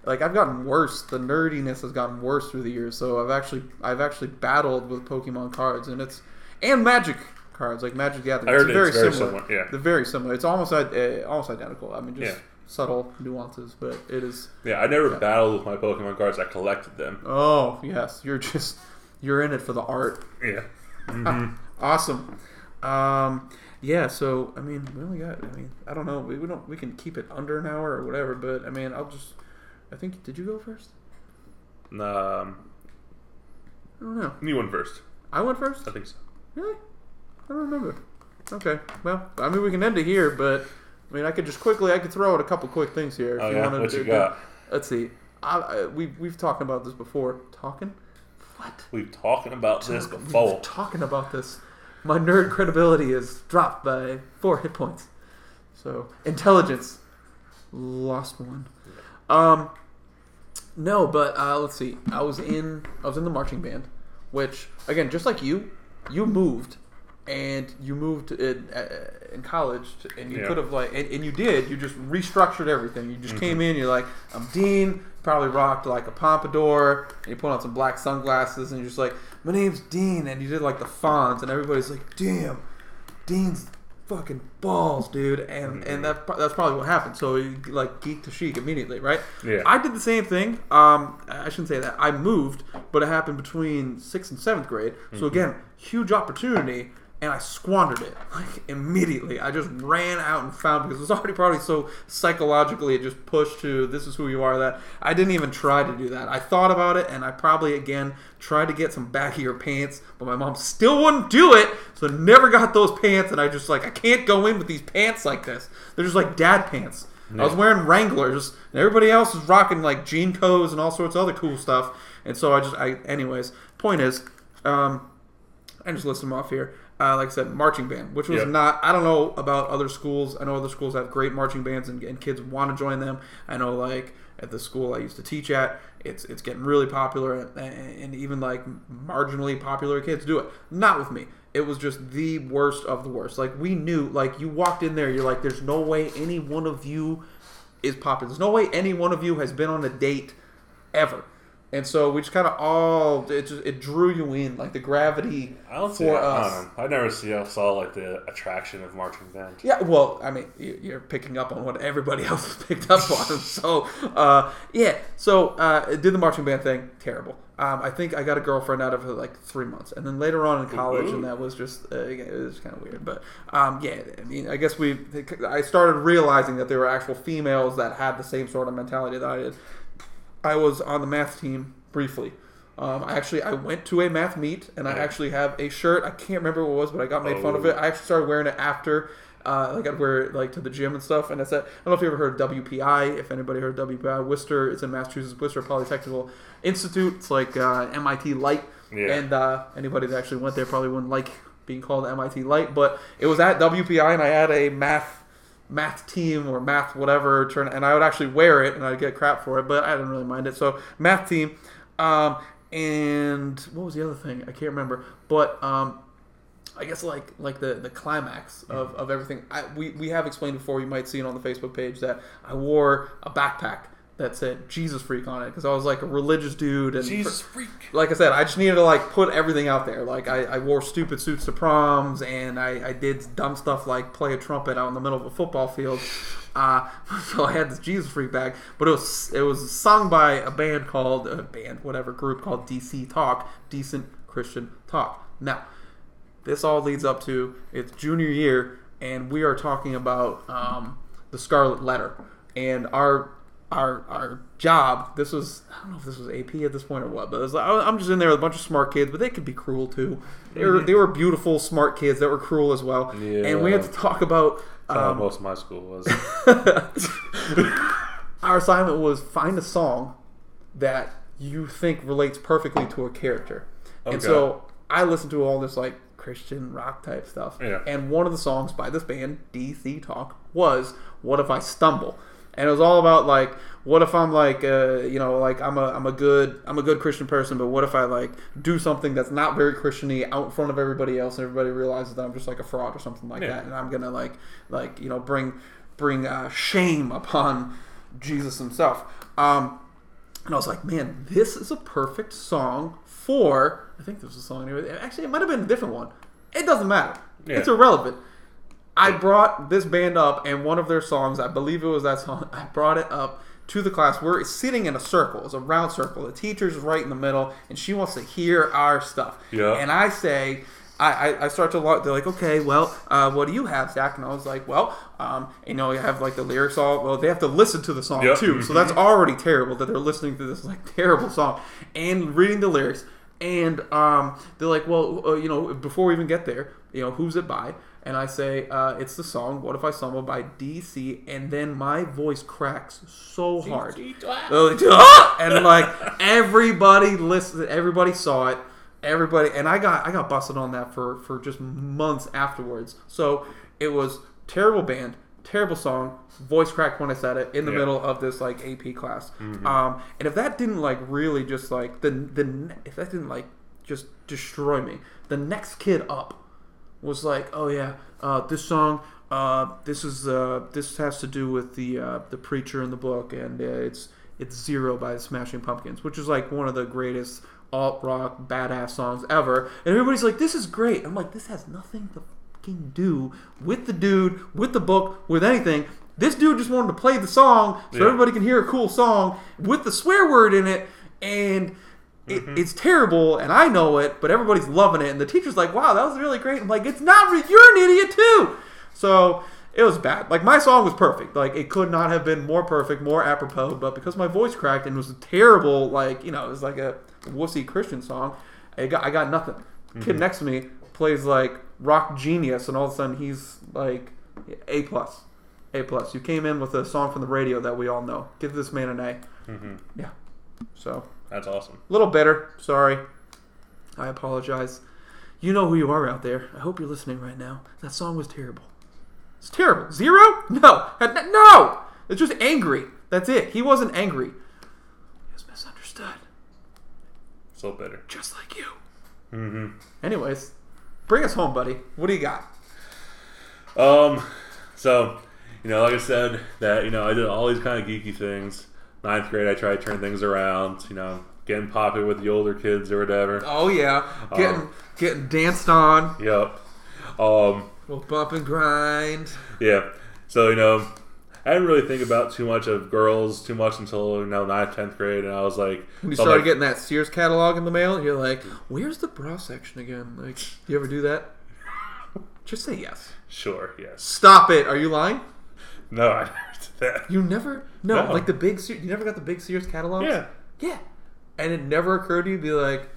like, I've gotten worse. The nerdiness has gotten worse through the years. So I've actually, I've actually battled with Pokemon cards, and it's and Magic cards, like Magic the Gathering. I heard it's very, it's very similar. similar, yeah. They're very similar. It's almost uh, almost identical. I mean, just Yeah. subtle nuances, but it is. yeah. I never battled with my Pokemon cards. I collected them. Oh yes, you're just you're in it for the art. Yeah, Awesome. Um, yeah. So I mean, we only got. I mean, I don't know. We, we don't. We can keep it under an hour or whatever. But I mean, I'll just. I think. Did you go first? um, I don't know. you went first. I went first. I think so. Really? I don't remember. Okay. Well, I mean, we can end it here, but I mean, I could just quickly. I could throw out a couple quick things here. If Oh you yeah, what you do- got? Let's see. I, I, we we've talked about this before. Talking. What? We've talking about this before. Talking about this, my nerd credibility is dropped by four hit points. So intelligence, lost one. Um, no, but uh, let's see. I was in I was in the marching band, which again, just like you, you moved and you moved in uh, in college, to, and you Yeah. could have like, and, and you did. You just restructured everything. You just Mm-hmm. came in. You're like, I'm Dean. Probably rocked like a pompadour, and you put on some black sunglasses, and you're just like, my name's Dean, and you did like the Fonz, and everybody's like, damn, Dean's fucking balls, dude, and Mm-hmm. and that that's probably what happened. So you like geek to chic immediately, right? Yeah. I did the same thing. Um, I shouldn't say that. I moved, but it happened between sixth and seventh grade. So again, huge opportunity, and I squandered it like immediately. I just ran out and found because it was already probably so psychologically it just pushed to this is who you are. That I didn't even try to do that. I thought about it, and I probably again tried to get some baggier pants, but my mom still wouldn't do it. So I never got those pants, and I just like I can't go in with these pants like this. They're just like dad pants. I was wearing Wranglers, and everybody else is rocking like jean coats and all sorts of other cool stuff. And so I just, I, anyways, point is, um, I just list them off here. Uh, like I said, marching band, which was Yep. not. I don't know about other schools. I know other schools have great marching bands, and, and kids want to join them. I know, like at the school I used to teach at, it's it's getting really popular, and, and even like marginally popular kids do it. Not with me. It was just the worst of the worst. Like we knew, like you walked in there, you're like, there's no way any one of you is popular. There's no way any one of you has been on a date ever. And so we just kind of all it just it drew you in like the gravity I don't see. for I, us. don't. I never see, saw like the attraction of marching band. Yeah, well, I mean, you- you're picking up on what everybody else has picked up on. So, uh, yeah. So, uh, did the marching band thing. Terrible. Um, I think I got a girlfriend out of it like three months, and then later on in college, and that was just uh, it was kind of weird. But um, yeah, I mean, I guess we. I started realizing that there were actual females that had the same sort of mentality that I did. I was on the math team briefly. Um, I actually I went to a math meet and I actually have a shirt. I can't remember what it was, but I got made fun of Oh. it. I actually started wearing it after. Uh, like I'd wear it like to the gym and stuff. And I said, I don't know if you ever heard of WPI. If anybody heard of WPI, Worcester. It's in Massachusetts, Worcester Polytechnical Institute. It's like uh, MIT Light. Yeah. And uh, anybody that actually went there probably wouldn't like being called MIT Light. But it was at WPI, and I had a math math team or math whatever turn and I would actually wear it and I'd get crap for it but I didn't really mind it. So math team um, and what was the other thing? I can't remember. But um, I guess like like the the climax of, of everything. I, we, we have explained before you might see it on the Facebook page that I wore a backpack that said Jesus freak on it because I was like a religious dude and Jesus freak. like I said, I just needed to like put everything out there. Like I, I wore stupid suits to proms, and I, I did dumb stuff like play a trumpet out in the middle of a football field. Uh, so I had this Jesus freak bag, but it was it was sung by a band called a band whatever group called DC Talk, Decent Christian Talk. Now, this all leads up to it's junior year, and we are talking about um, the Scarlet Letter, and our our our job. This was I don't know if this was AP at this point or what, but it was like, I'm just in there with a bunch of smart kids, but they could be cruel too. They were they were beautiful, smart kids that were cruel as well, and we had to talk about. Um, most of my school was. our assignment was find a song that you think relates perfectly to a character. And so I listened to all this like Christian rock type stuff. Yeah. And one of the songs by this band, DC Talk, was What If I Stumble? And it was all about like what if I'm like uh, you know like I'm a I'm a good I'm a good Christian person but what if I like do something that's not very Christiany out in front of everybody else and everybody realizes that I'm just like a fraud or something like Yeah. that and I'm gonna like like you know bring bring uh, shame upon Jesus himself. Um, and I was like, man, this is a perfect song for. I think there was a song. anyway. Actually, it might have been a different one. It doesn't matter. Yeah. It's irrelevant. I brought this band up, and one of their songs, I believe it was that song, I brought it up to the class. We're sitting in a circle. It's a round circle. The teacher's right in the middle, and she wants to hear our stuff. Yeah. And I say, I, I, start to lo- they're like okay well uh, what do you have Zack and I was like well um, you know you have like the lyrics all well they have to listen to the song Yep. too so that's already terrible that they're listening to this like terrible song and reading the lyrics and um, they're like well uh, you know before we even get there you know who's it by and I say uh, it's the song What If I Stumble by DC and then my voice cracks so hard they're like, "Ah!" and like everybody listened, everybody saw it, everybody, and I got I got busted on that for for just months afterwards. So it was terrible band, terrible song, voice cracked when I said it in the Yeah. middle of this like AP class. Um, and if that didn't like really just like the the if that didn't like just destroy me, the next kid up was like, "Oh yeah, uh, this song, uh, this is uh, this has to do with the uh, the preacher in the book, and uh, it's it's Zero by the Smashing Pumpkins, which is like one of the greatest alt rock badass songs ever." And everybody's like, "This is great." I'm like, "This has nothing to fucking do with the dude, with the book, with anything." This dude just wanted to play the song so Yeah. everybody can hear a cool song with the swear word in it, and it, it's terrible, and I know it, but everybody's loving it, and the teacher's like, "Wow, that was really great." I'm like, "It's not. Re- you're an idiot too." So it was bad. Like my song was perfect. Like it could not have been more perfect, more apropos. But because my voice cracked and it was a terrible, like you know, it was like a wussy Christian song. I got I got nothing. Kid next to me plays like rock genius, and all of a sudden he's like a plus, a plus. You came in with a song from the radio that we all know. Give this man an A. hmm Yeah. So That's awesome. a little bitter. Sorry. I apologize. You know who you are out there. I hope you're listening right now. That song was terrible. It's terrible. Zero? No. No. It's just angry. That's it. He wasn't angry. He was misunderstood. So bitter. Just like you. Mm-hmm. Anyways, bring us home, buddy. What do you got? Um, so, you know, like I said, that, you know, I did all these kind of geeky things. Ninth grade, I tried to turn things around, you know, getting popular with the older kids or whatever. Oh yeah, getting Um, getting danced on. Yep. Um, Little bump and grind. yeah. So, you know, I didn't really think about too much of girls too much until, you know, ninth, 10th grade. And I was like, When you started like, getting that Sears catalog in the mail, you're like, "Where's the bra section again?" Like, you ever do that? Just say yes. sure, yes. Stop it. Are you lying? No, I never did that. You never? No, No. like the big. Sears, you never got the big Sears catalogs. Yeah. yeah. And it never occurred to you to be like,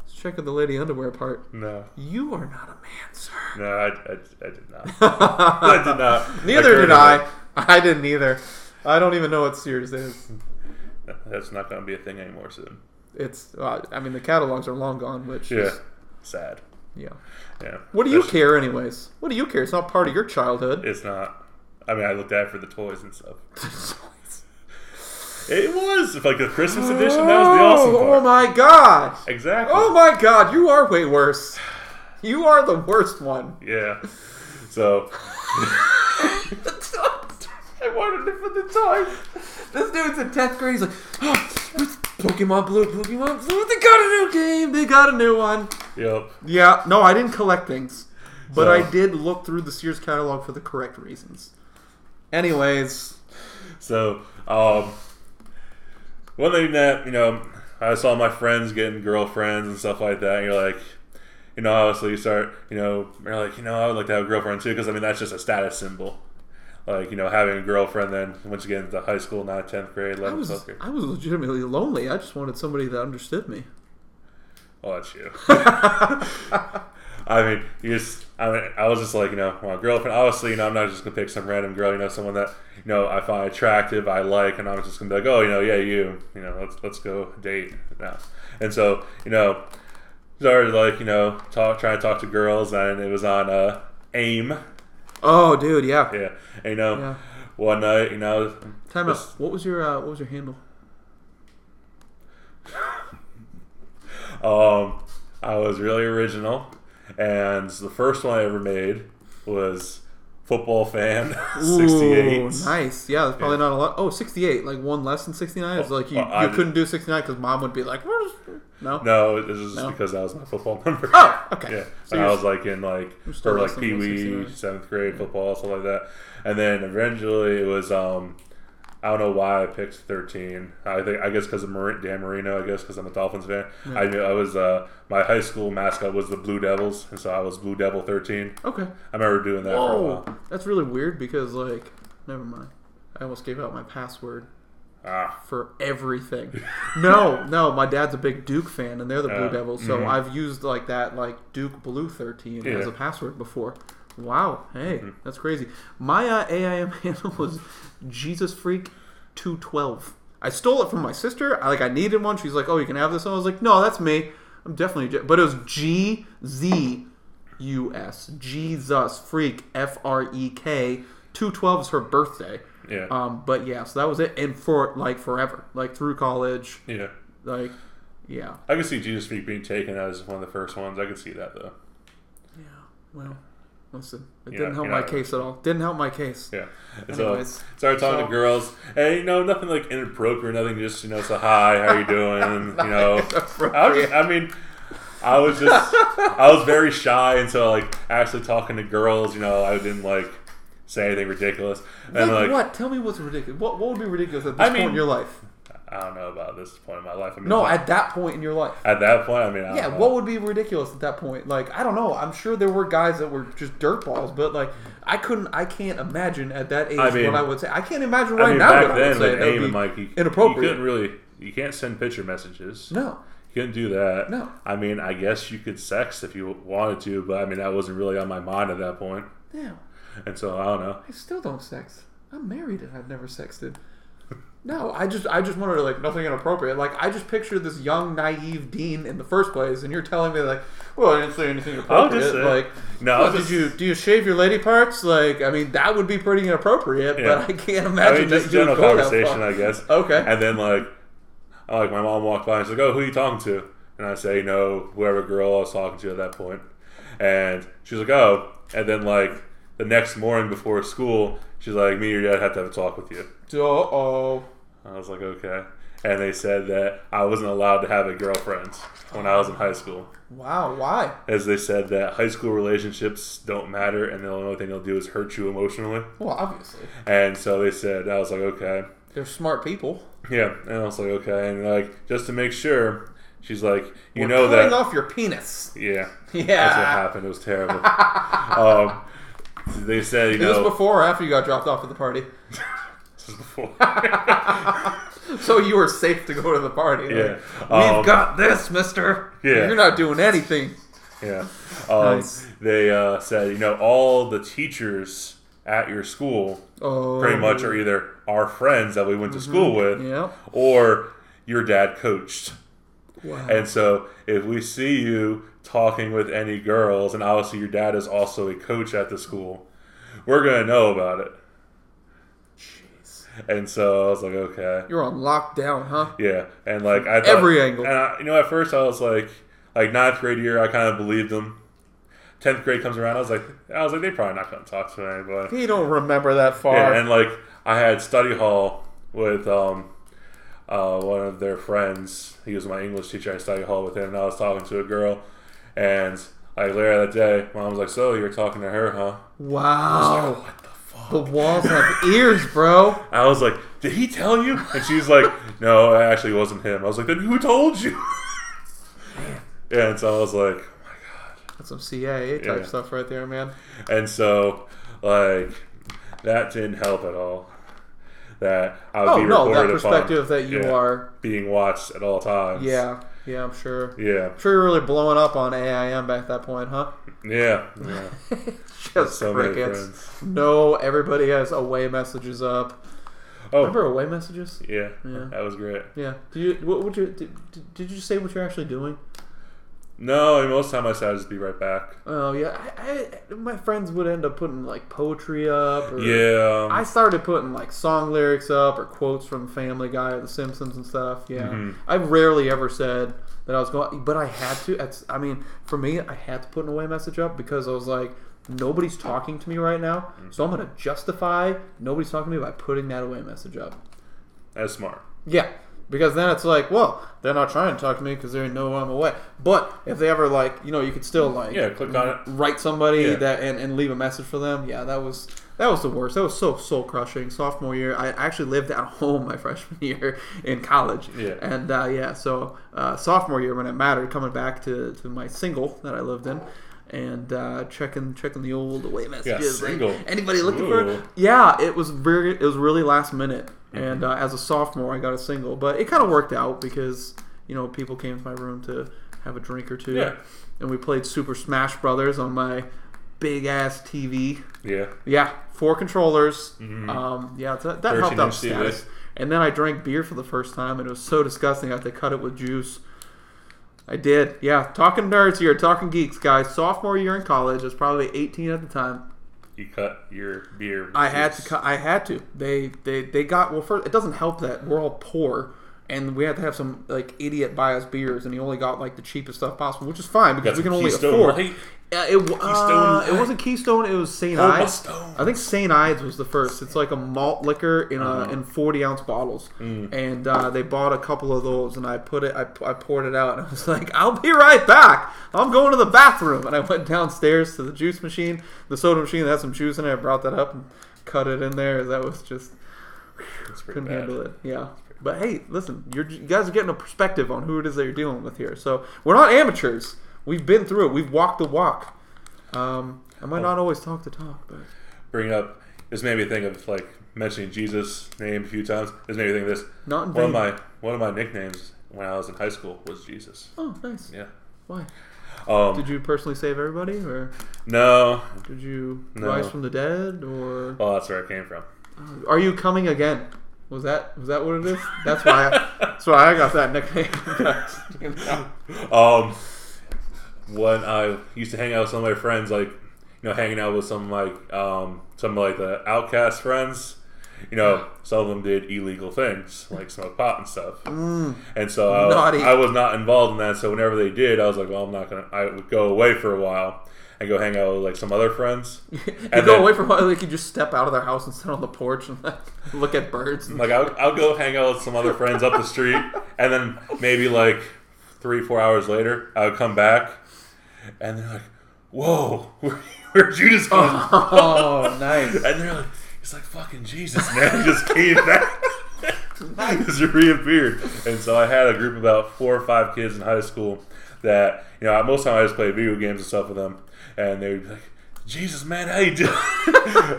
let's check out the lady underwear part. No. You are not a man, sir. No, I, I, I did not. I did not. Neither did I. I didn't either. I don't even know what Sears is. That's not going to be a thing anymore soon. It's. Uh, I mean, the catalogs are long gone. Which Yeah. is Sad. yeah. Yeah. What do you That's- care, anyways? What do you care? It's not part of your childhood. It's not. I mean, I looked at for the toys and stuff. It was if like the Christmas edition. That was the awesome Oh, part. oh my god! Exactly. Oh my god! You are way worse. You are the worst one. Yeah. So. I wanted it for the toys. This dude's in 10th grade. He's like, oh, Pokemon Blue, Pokemon Blue. They got a new game. They got a new one. yep. Yeah, no, I didn't collect things. But So- I did look through the Sears catalog for the correct reasons. Anyways, So um, one thing that you know, I saw my friends getting girlfriends and stuff like that. And you're like, you know, obviously you start, you know, you're like, you know, I would like to have a girlfriend too, because I mean that's just a status symbol. Like you know, having a girlfriend. Then once you get into high school, not tenth grade, I eleventh, was twelfth grade. I was legitimately lonely. I just wanted somebody that understood me. Oh, that's you. I mean, you just, I mean, I was just like, you know, my girlfriend. Obviously, you know, I'm not just gonna pick some random girl. You know, someone that you know I find attractive, I like, and I'm just gonna be like, oh, you know, yeah, you, you know, let's let's go date now. And so, you know, started like, you know, talk, trying to talk to girls, and it was on uh, AIM. Oh, dude, yeah. Yeah, and you know, Yeah. one night, you know, Time out. What was your uh, What was your handle? Um, I was really original, and the first one I ever made was football fan sixty eight. Ooh, nice. Yeah, that's probably not a lot. Oh, 68. Like one less than 69? It's like you, Well, you couldn't do 69 because mom would be like, Where's... no? No, this is just No? because that was my football number. Oh, okay. Yeah, So and I was like in like for like pee-wee seventh grade football stuff like that, and then eventually it was um I don't know why I picked thirteen. I think I guess because of Mar- Dan Marino. I guess because I'm a Dolphins fan. I knew I was uh my high school mascot was the Blue Devils, and so I was Blue Devil thirteen. Okay. I remember doing that for a Whoa. while. That's really weird because, like, never mind. I almost gave out my password Ah, for everything. no, no, my dad's a big Duke fan, and they're the Blue Yeah. Devils, so Mhm. I've used like that, like Duke Blue thirteen as a password before. Wow, hey, Mhm. that's crazy. My uh, AIM handle was Jesus Freak two twelve. I stole it from my sister. I like I needed one. She's like, "Oh, you can have this." And I was like, "No, that's me. I'm definitely." Je-. But it was G Z U S Jesus Freak F R E K. Two twelve is her birthday. yeah, Um, but yeah, so that was it, and for like forever, like through college, yeah. like yeah, I could see Jesus Freak being taken as one of the first ones. I could see that though. yeah. Well, Listen, it didn't help my case at all. Didn't help my case. Yeah. And so Anyways, started talking so- to girls. Hey, you know, nothing like inappropriate, nothing just, you know, so hi, how you doing? you know. I, was, I mean I was just I was very shy until like actually talking to girls, you know, I didn't like say anything ridiculous. And like, like, what? Tell me what's ridiculous. What, what would be ridiculous at this I mean- point in your life? I don't know about this point in my life. I mean No, like, at that point in your life. at that point, I mean, I don't Yeah, what would be ridiculous at that point? Like, I don't know. I'm sure there were guys that were just dirtballs, but like, I couldn't. I can't imagine at that age I mean- what I would say. I can't imagine I right mean, now back what I then would say. with would AIM Mike, you, you inappropriate. couldn't really, you can't send picture messages. no, You couldn't do that. No. I mean, I guess you could sex if you wanted to, but I mean, that wasn't really on my mind at that point. yeah. And so I don't know. I still don't sex. I'm married and I've never sexted. No, I just I just wanted like nothing inappropriate. Like I just pictured this young naive dean in the first place, and you're telling me like, well, I didn't say anything inappropriate. say- like, No, well, just- did you do you shave your lady parts? Like, I mean, that would be pretty inappropriate, Yeah. but I can't I imagine mean, just that general would go that conversation. I guess. Okay. And then like, I, like my mom walked by and she's like, "Oh, who are you talking to?" And I say, no, whoever girl I was talking to at that point." And she's like, "Oh." And then like the next morning before school, she's like, "Me and your dad have to have a talk with you." Uh oh. I was like, "Okay." And they said that I wasn't allowed to have a girlfriend when I was in high school, Wow. Why? as they said that high school relationships don't matter, and the only thing they'll do is hurt you emotionally. Well, obviously, And so they said, I was like, "Okay." they're smart people. Yeah, and I was like, okay, and like just to make sure, she's like, you We're know that, off your penis. yeah, Yeah. that's what happened. It was terrible. um, they said, you know this know, before or after you got dropped off at the party? this before. So you were safe to go to the party. Yeah. Like, We've Um, got this, mister. Yeah. You're not doing anything. yeah, um, Nice. they uh, said, you know, all the teachers at your school Oh. pretty much are either our friends that we went to school with, Yeah. or your dad coached. Wow. And so if we see you talking with any girls, and obviously your dad is also a coach at the school, we're gonna know about it. And so I was like, okay, You're on lockdown, huh? yeah. And like I thought, Every angle. And I, you know, at first I was like, like ninth grade year, I kind of believed them. Tenth grade comes around, I was like, I was like, they probably not gonna talk to anybody. You don't remember that far. Yeah, and like I had study hall with um uh, one of their friends. He was my English teacher. I study hall with him, and I was talking to a girl, and like later that day, mom was like, "So you're talking to her, huh?" wow. The walls have ears, bro. I was like, "Did he tell you?" And she was like, "No, it actually wasn't him." I was like, "Then who told you?" yeah, and so I was like, "Oh my god." That's some CIA type Yeah. stuff right there, man. And so, like, that didn't help at all. That I would Oh be no, that perspective that you yeah. are. being watched at all times. Yeah, yeah, I'm sure. Yeah. I'm sure you're really blowing up on AIM back at that point, huh? Yeah. Yeah. Just so crickets. No, everybody has away messages up. Oh, Remember away messages? yeah. Yeah. That was great. Yeah. Did you what would you did, did- did you say what you're actually doing? No, and most of the time I said I'd just be right back. Oh yeah, I, I my friends would end up putting like poetry up. Or Yeah. I started putting like song lyrics up or quotes from Family Guy or The Simpsons and stuff. Yeah, Mhm. I've rarely ever said that I was going, but I had to. It's, I mean, for me, I had to put an away message up because I was like, nobody's talking to me right now, so I'm gonna justify nobody's talking to me by putting that away message up. That's smart. Yeah, because then it's like, well, they're not trying to talk to me because they know I'm away. But if they ever like, you know, you could still like, Yeah, click on it. write somebody Yeah. that and, and leave a message for them. Yeah, that was that was the worst. That was so soul crushing. Sophomore year, I actually lived at home my freshman year in college. Yeah. and uh, yeah, so uh, sophomore year when it mattered, coming back to, to my single that I lived in. And uh, checking checking the old away messages. like, single. anybody looking Ooh. for? Yeah, it was very it was really last minute. Mm-hmm. And uh, as a sophomore, I got a single, but it kind of worked out because you know people came to my room to have a drink or two Yeah. and we played Super Smash Brothers on my big ass TV. Yeah. Yeah, four controllers. Mhm. Um, yeah, that, that helped out status. And then I drank beer for the first time, and it was so disgusting. I had to cut it with juice. I did. Yeah, talking nerds here, talking geeks, guys. Sophomore year in college, I was probably 18 at the time. You cut your beer. I had to cut. I had to. They they they got well. First, it doesn't help that we're all poor, and we had to have some like idiot buy us beers, and he only got like the cheapest stuff possible, which is fine because we can only Keystone afford. Uh, it, uh, Keystone it wasn't Keystone. It was St. Oh, Ides. I think St. Ides was the first. It's like a malt liquor in a, Uh-huh. in forty ounce bottles, Mm. and uh, they bought a couple of those, and I put it. I, I poured it out, and I was like, "I'll be right back. I'm going to the bathroom." And I went downstairs to the juice machine, the soda machine that had some juice in it. I brought that up and cut it in there. That was just couldn't bad. handle it. Yeah. But hey, listen, you're, you guys are getting a perspective on who it is that you're dealing with here. So we're not amateurs. We've been through it. We've walked the walk. Um, I might not always talk the talk, but Bring up. This made me think of like mentioning Jesus' name a few times. This made me think of this. not in One vain. of my one of my nicknames when I was in high school was Jesus. oh, nice. Yeah. Why? Um, Did you personally save everybody, or no. did you No. rise from the dead, or Well, that's where I came from. uh, are you coming again? Was that was that what it is? That's why I, that's why I got that nickname. Um, when I used to hang out with some of my friends, like you know, hanging out with some like um, some like the outcast friends. You know, some of them did illegal things like smoke pot and stuff, Mm, and so I, I was not involved in that. So whenever they did, I was like, well, I'm not gonna. I would go away for a while and go hang out with like some other friends. you And go then- away while, like you just step out of their house and sit on the porch and like, look at birds. Like I'll, I'll go hang out with some other friends up the street, and then maybe like three, four hours later, I would come back, and they're like, "Whoa, where, where'd Judas come?" oh, nice. And they're like, "It's like fucking Jesus, man, just came back." just reappeared, and so I had a group of about four or five kids in high school that you know most of the time I just played video games and stuff with them, and they would be like, "Jesus, man, how you doing?"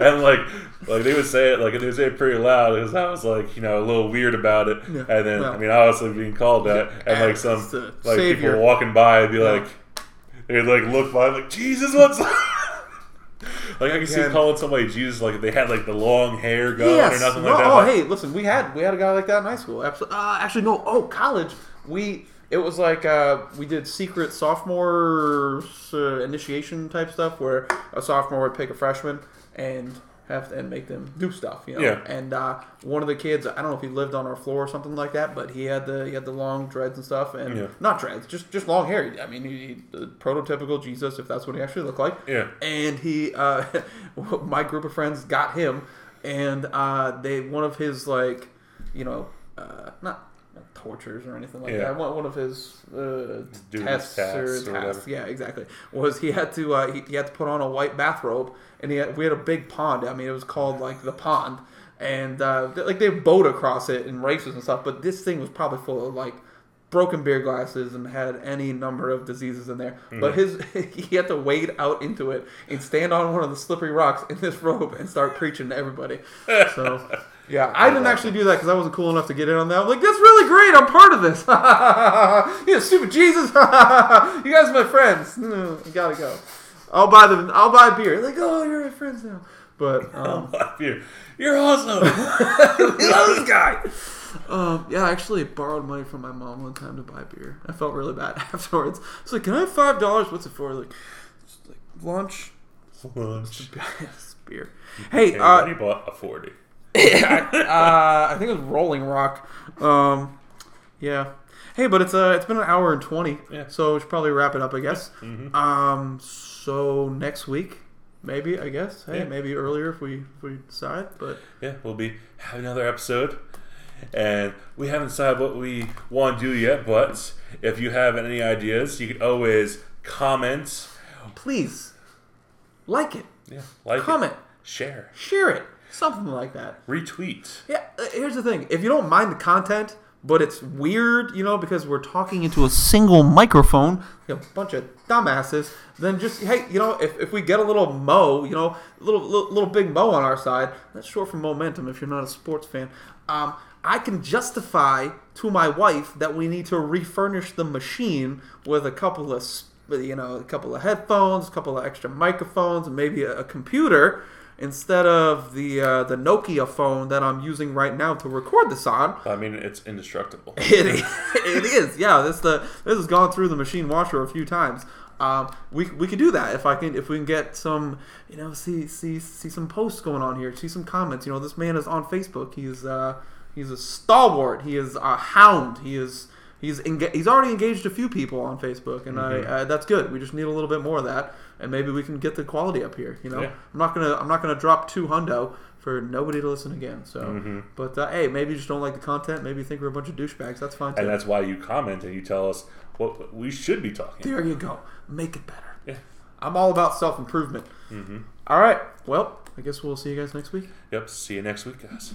and like, like they would say it like they would say it pretty loud because I was like, you know, a little weird about it, Yeah. and then Well. I mean, obviously being called that, and like some like savior. people walking by, would be Yeah. like, they'd like look by like, "Jesus, what's up?" Like I can see calling somebody Jesus like if they had like the long hair going Yes. or nothing No, like that. oh, but- hey, listen, we had we had a guy like that in high school. Absolutely. Uh, actually, no. Oh, college. We it was like uh, we did secret sophomore uh, initiation type stuff where a sophomore would pick a freshman and have to, and make them do stuff. You know. Yeah. And uh, one of the kids, I don't know if he lived on our floor or something like that, but he had the he had the long dreads and stuff, and Yeah. not dreads, just just long hair. I mean, he, prototypical Jesus, if that's what he actually looked like Yeah. and he uh my group of friends got him and uh they one of his like you know uh not tortures or anything like Yeah. that one, one of his uh tests, tasks, or or tasks yeah exactly. Was he had to uh he, he had to put on a white bathrobe and he had, we had a big pond. I mean it was called like the pond. And uh like they boat across it in races and stuff but this thing was probably full of like broken beer glasses and had any number of diseases in there. But his he had to wade out into it and stand on one of the slippery rocks in this robe and start preaching to everybody. So yeah, I didn't actually do that because I wasn't cool enough to get in on that. I'm like, that's really great. I'm part of this. yeah, stupid Jesus. you guys are my friends. No, gotta go. I'll buy them. I'll buy beer. Like, oh, you're my friends now. But um, You're, you're awesome. Love this guy. Um, yeah, I actually borrowed money from my mom one time to buy beer. I felt really bad afterwards. It's like, can I have five dollars? What's it for? Like, it's like lunch, Lunch. Beer. Hey, Hey, uh, bought a forty. uh, I think it was Rolling Rock. Um, yeah. Hey, but it's uh, it's been an hour and twenty. Yeah. So we should probably wrap it up, I guess. Mhm. Um, so next week, maybe I guess. Hey, Yeah. maybe earlier if we if we decide. But Yeah, we'll be having another episode, and we haven't decided what we want to do yet. But if you have any ideas, you can always comment. please like it, Yeah, like it, comment, share, share it, something like that. retweet. Yeah, uh, here's the thing. If you don't mind the content, but it's weird, you know, because we're talking into a single microphone, a bunch of dumbasses, then just, hey, you know, if, if we get a little mo, you know, little, little, little big mo on our side, that's short for momentum if you're not a sports fan, um, I can justify to my wife that we need to refurnish the machine with a couple of, you know, a couple of headphones, a couple of extra microphones, and maybe a, a computer instead of the uh, the Nokia phone that I'm using right now to record this on. I mean, it's indestructible. It is, it is, yeah. This the this has gone through the machine washer a few times. Um, we, we could do that if I can if we can get some you know see see see some posts going on here, see some comments. You know, this man is on Facebook. He's uh, he's a stalwart. He is a hound. He is he's enga- he's already engaged a few people on Facebook, and I uh, that's good. We just need a little bit more of that, and maybe we can get the quality up here. You know, Yeah. I'm not gonna I'm not gonna drop two hundo for nobody to listen again. So, Mhm. but uh, hey, maybe you just don't like the content. Maybe you think we're a bunch of douchebags. That's fine too. And that's why you comment and you tell us what we should be talking. there you go. Make it better. Yeah. I'm all about self improvement. Mm-hmm. All right. Well, I guess we'll see you guys next week. Yep. See you next week, guys.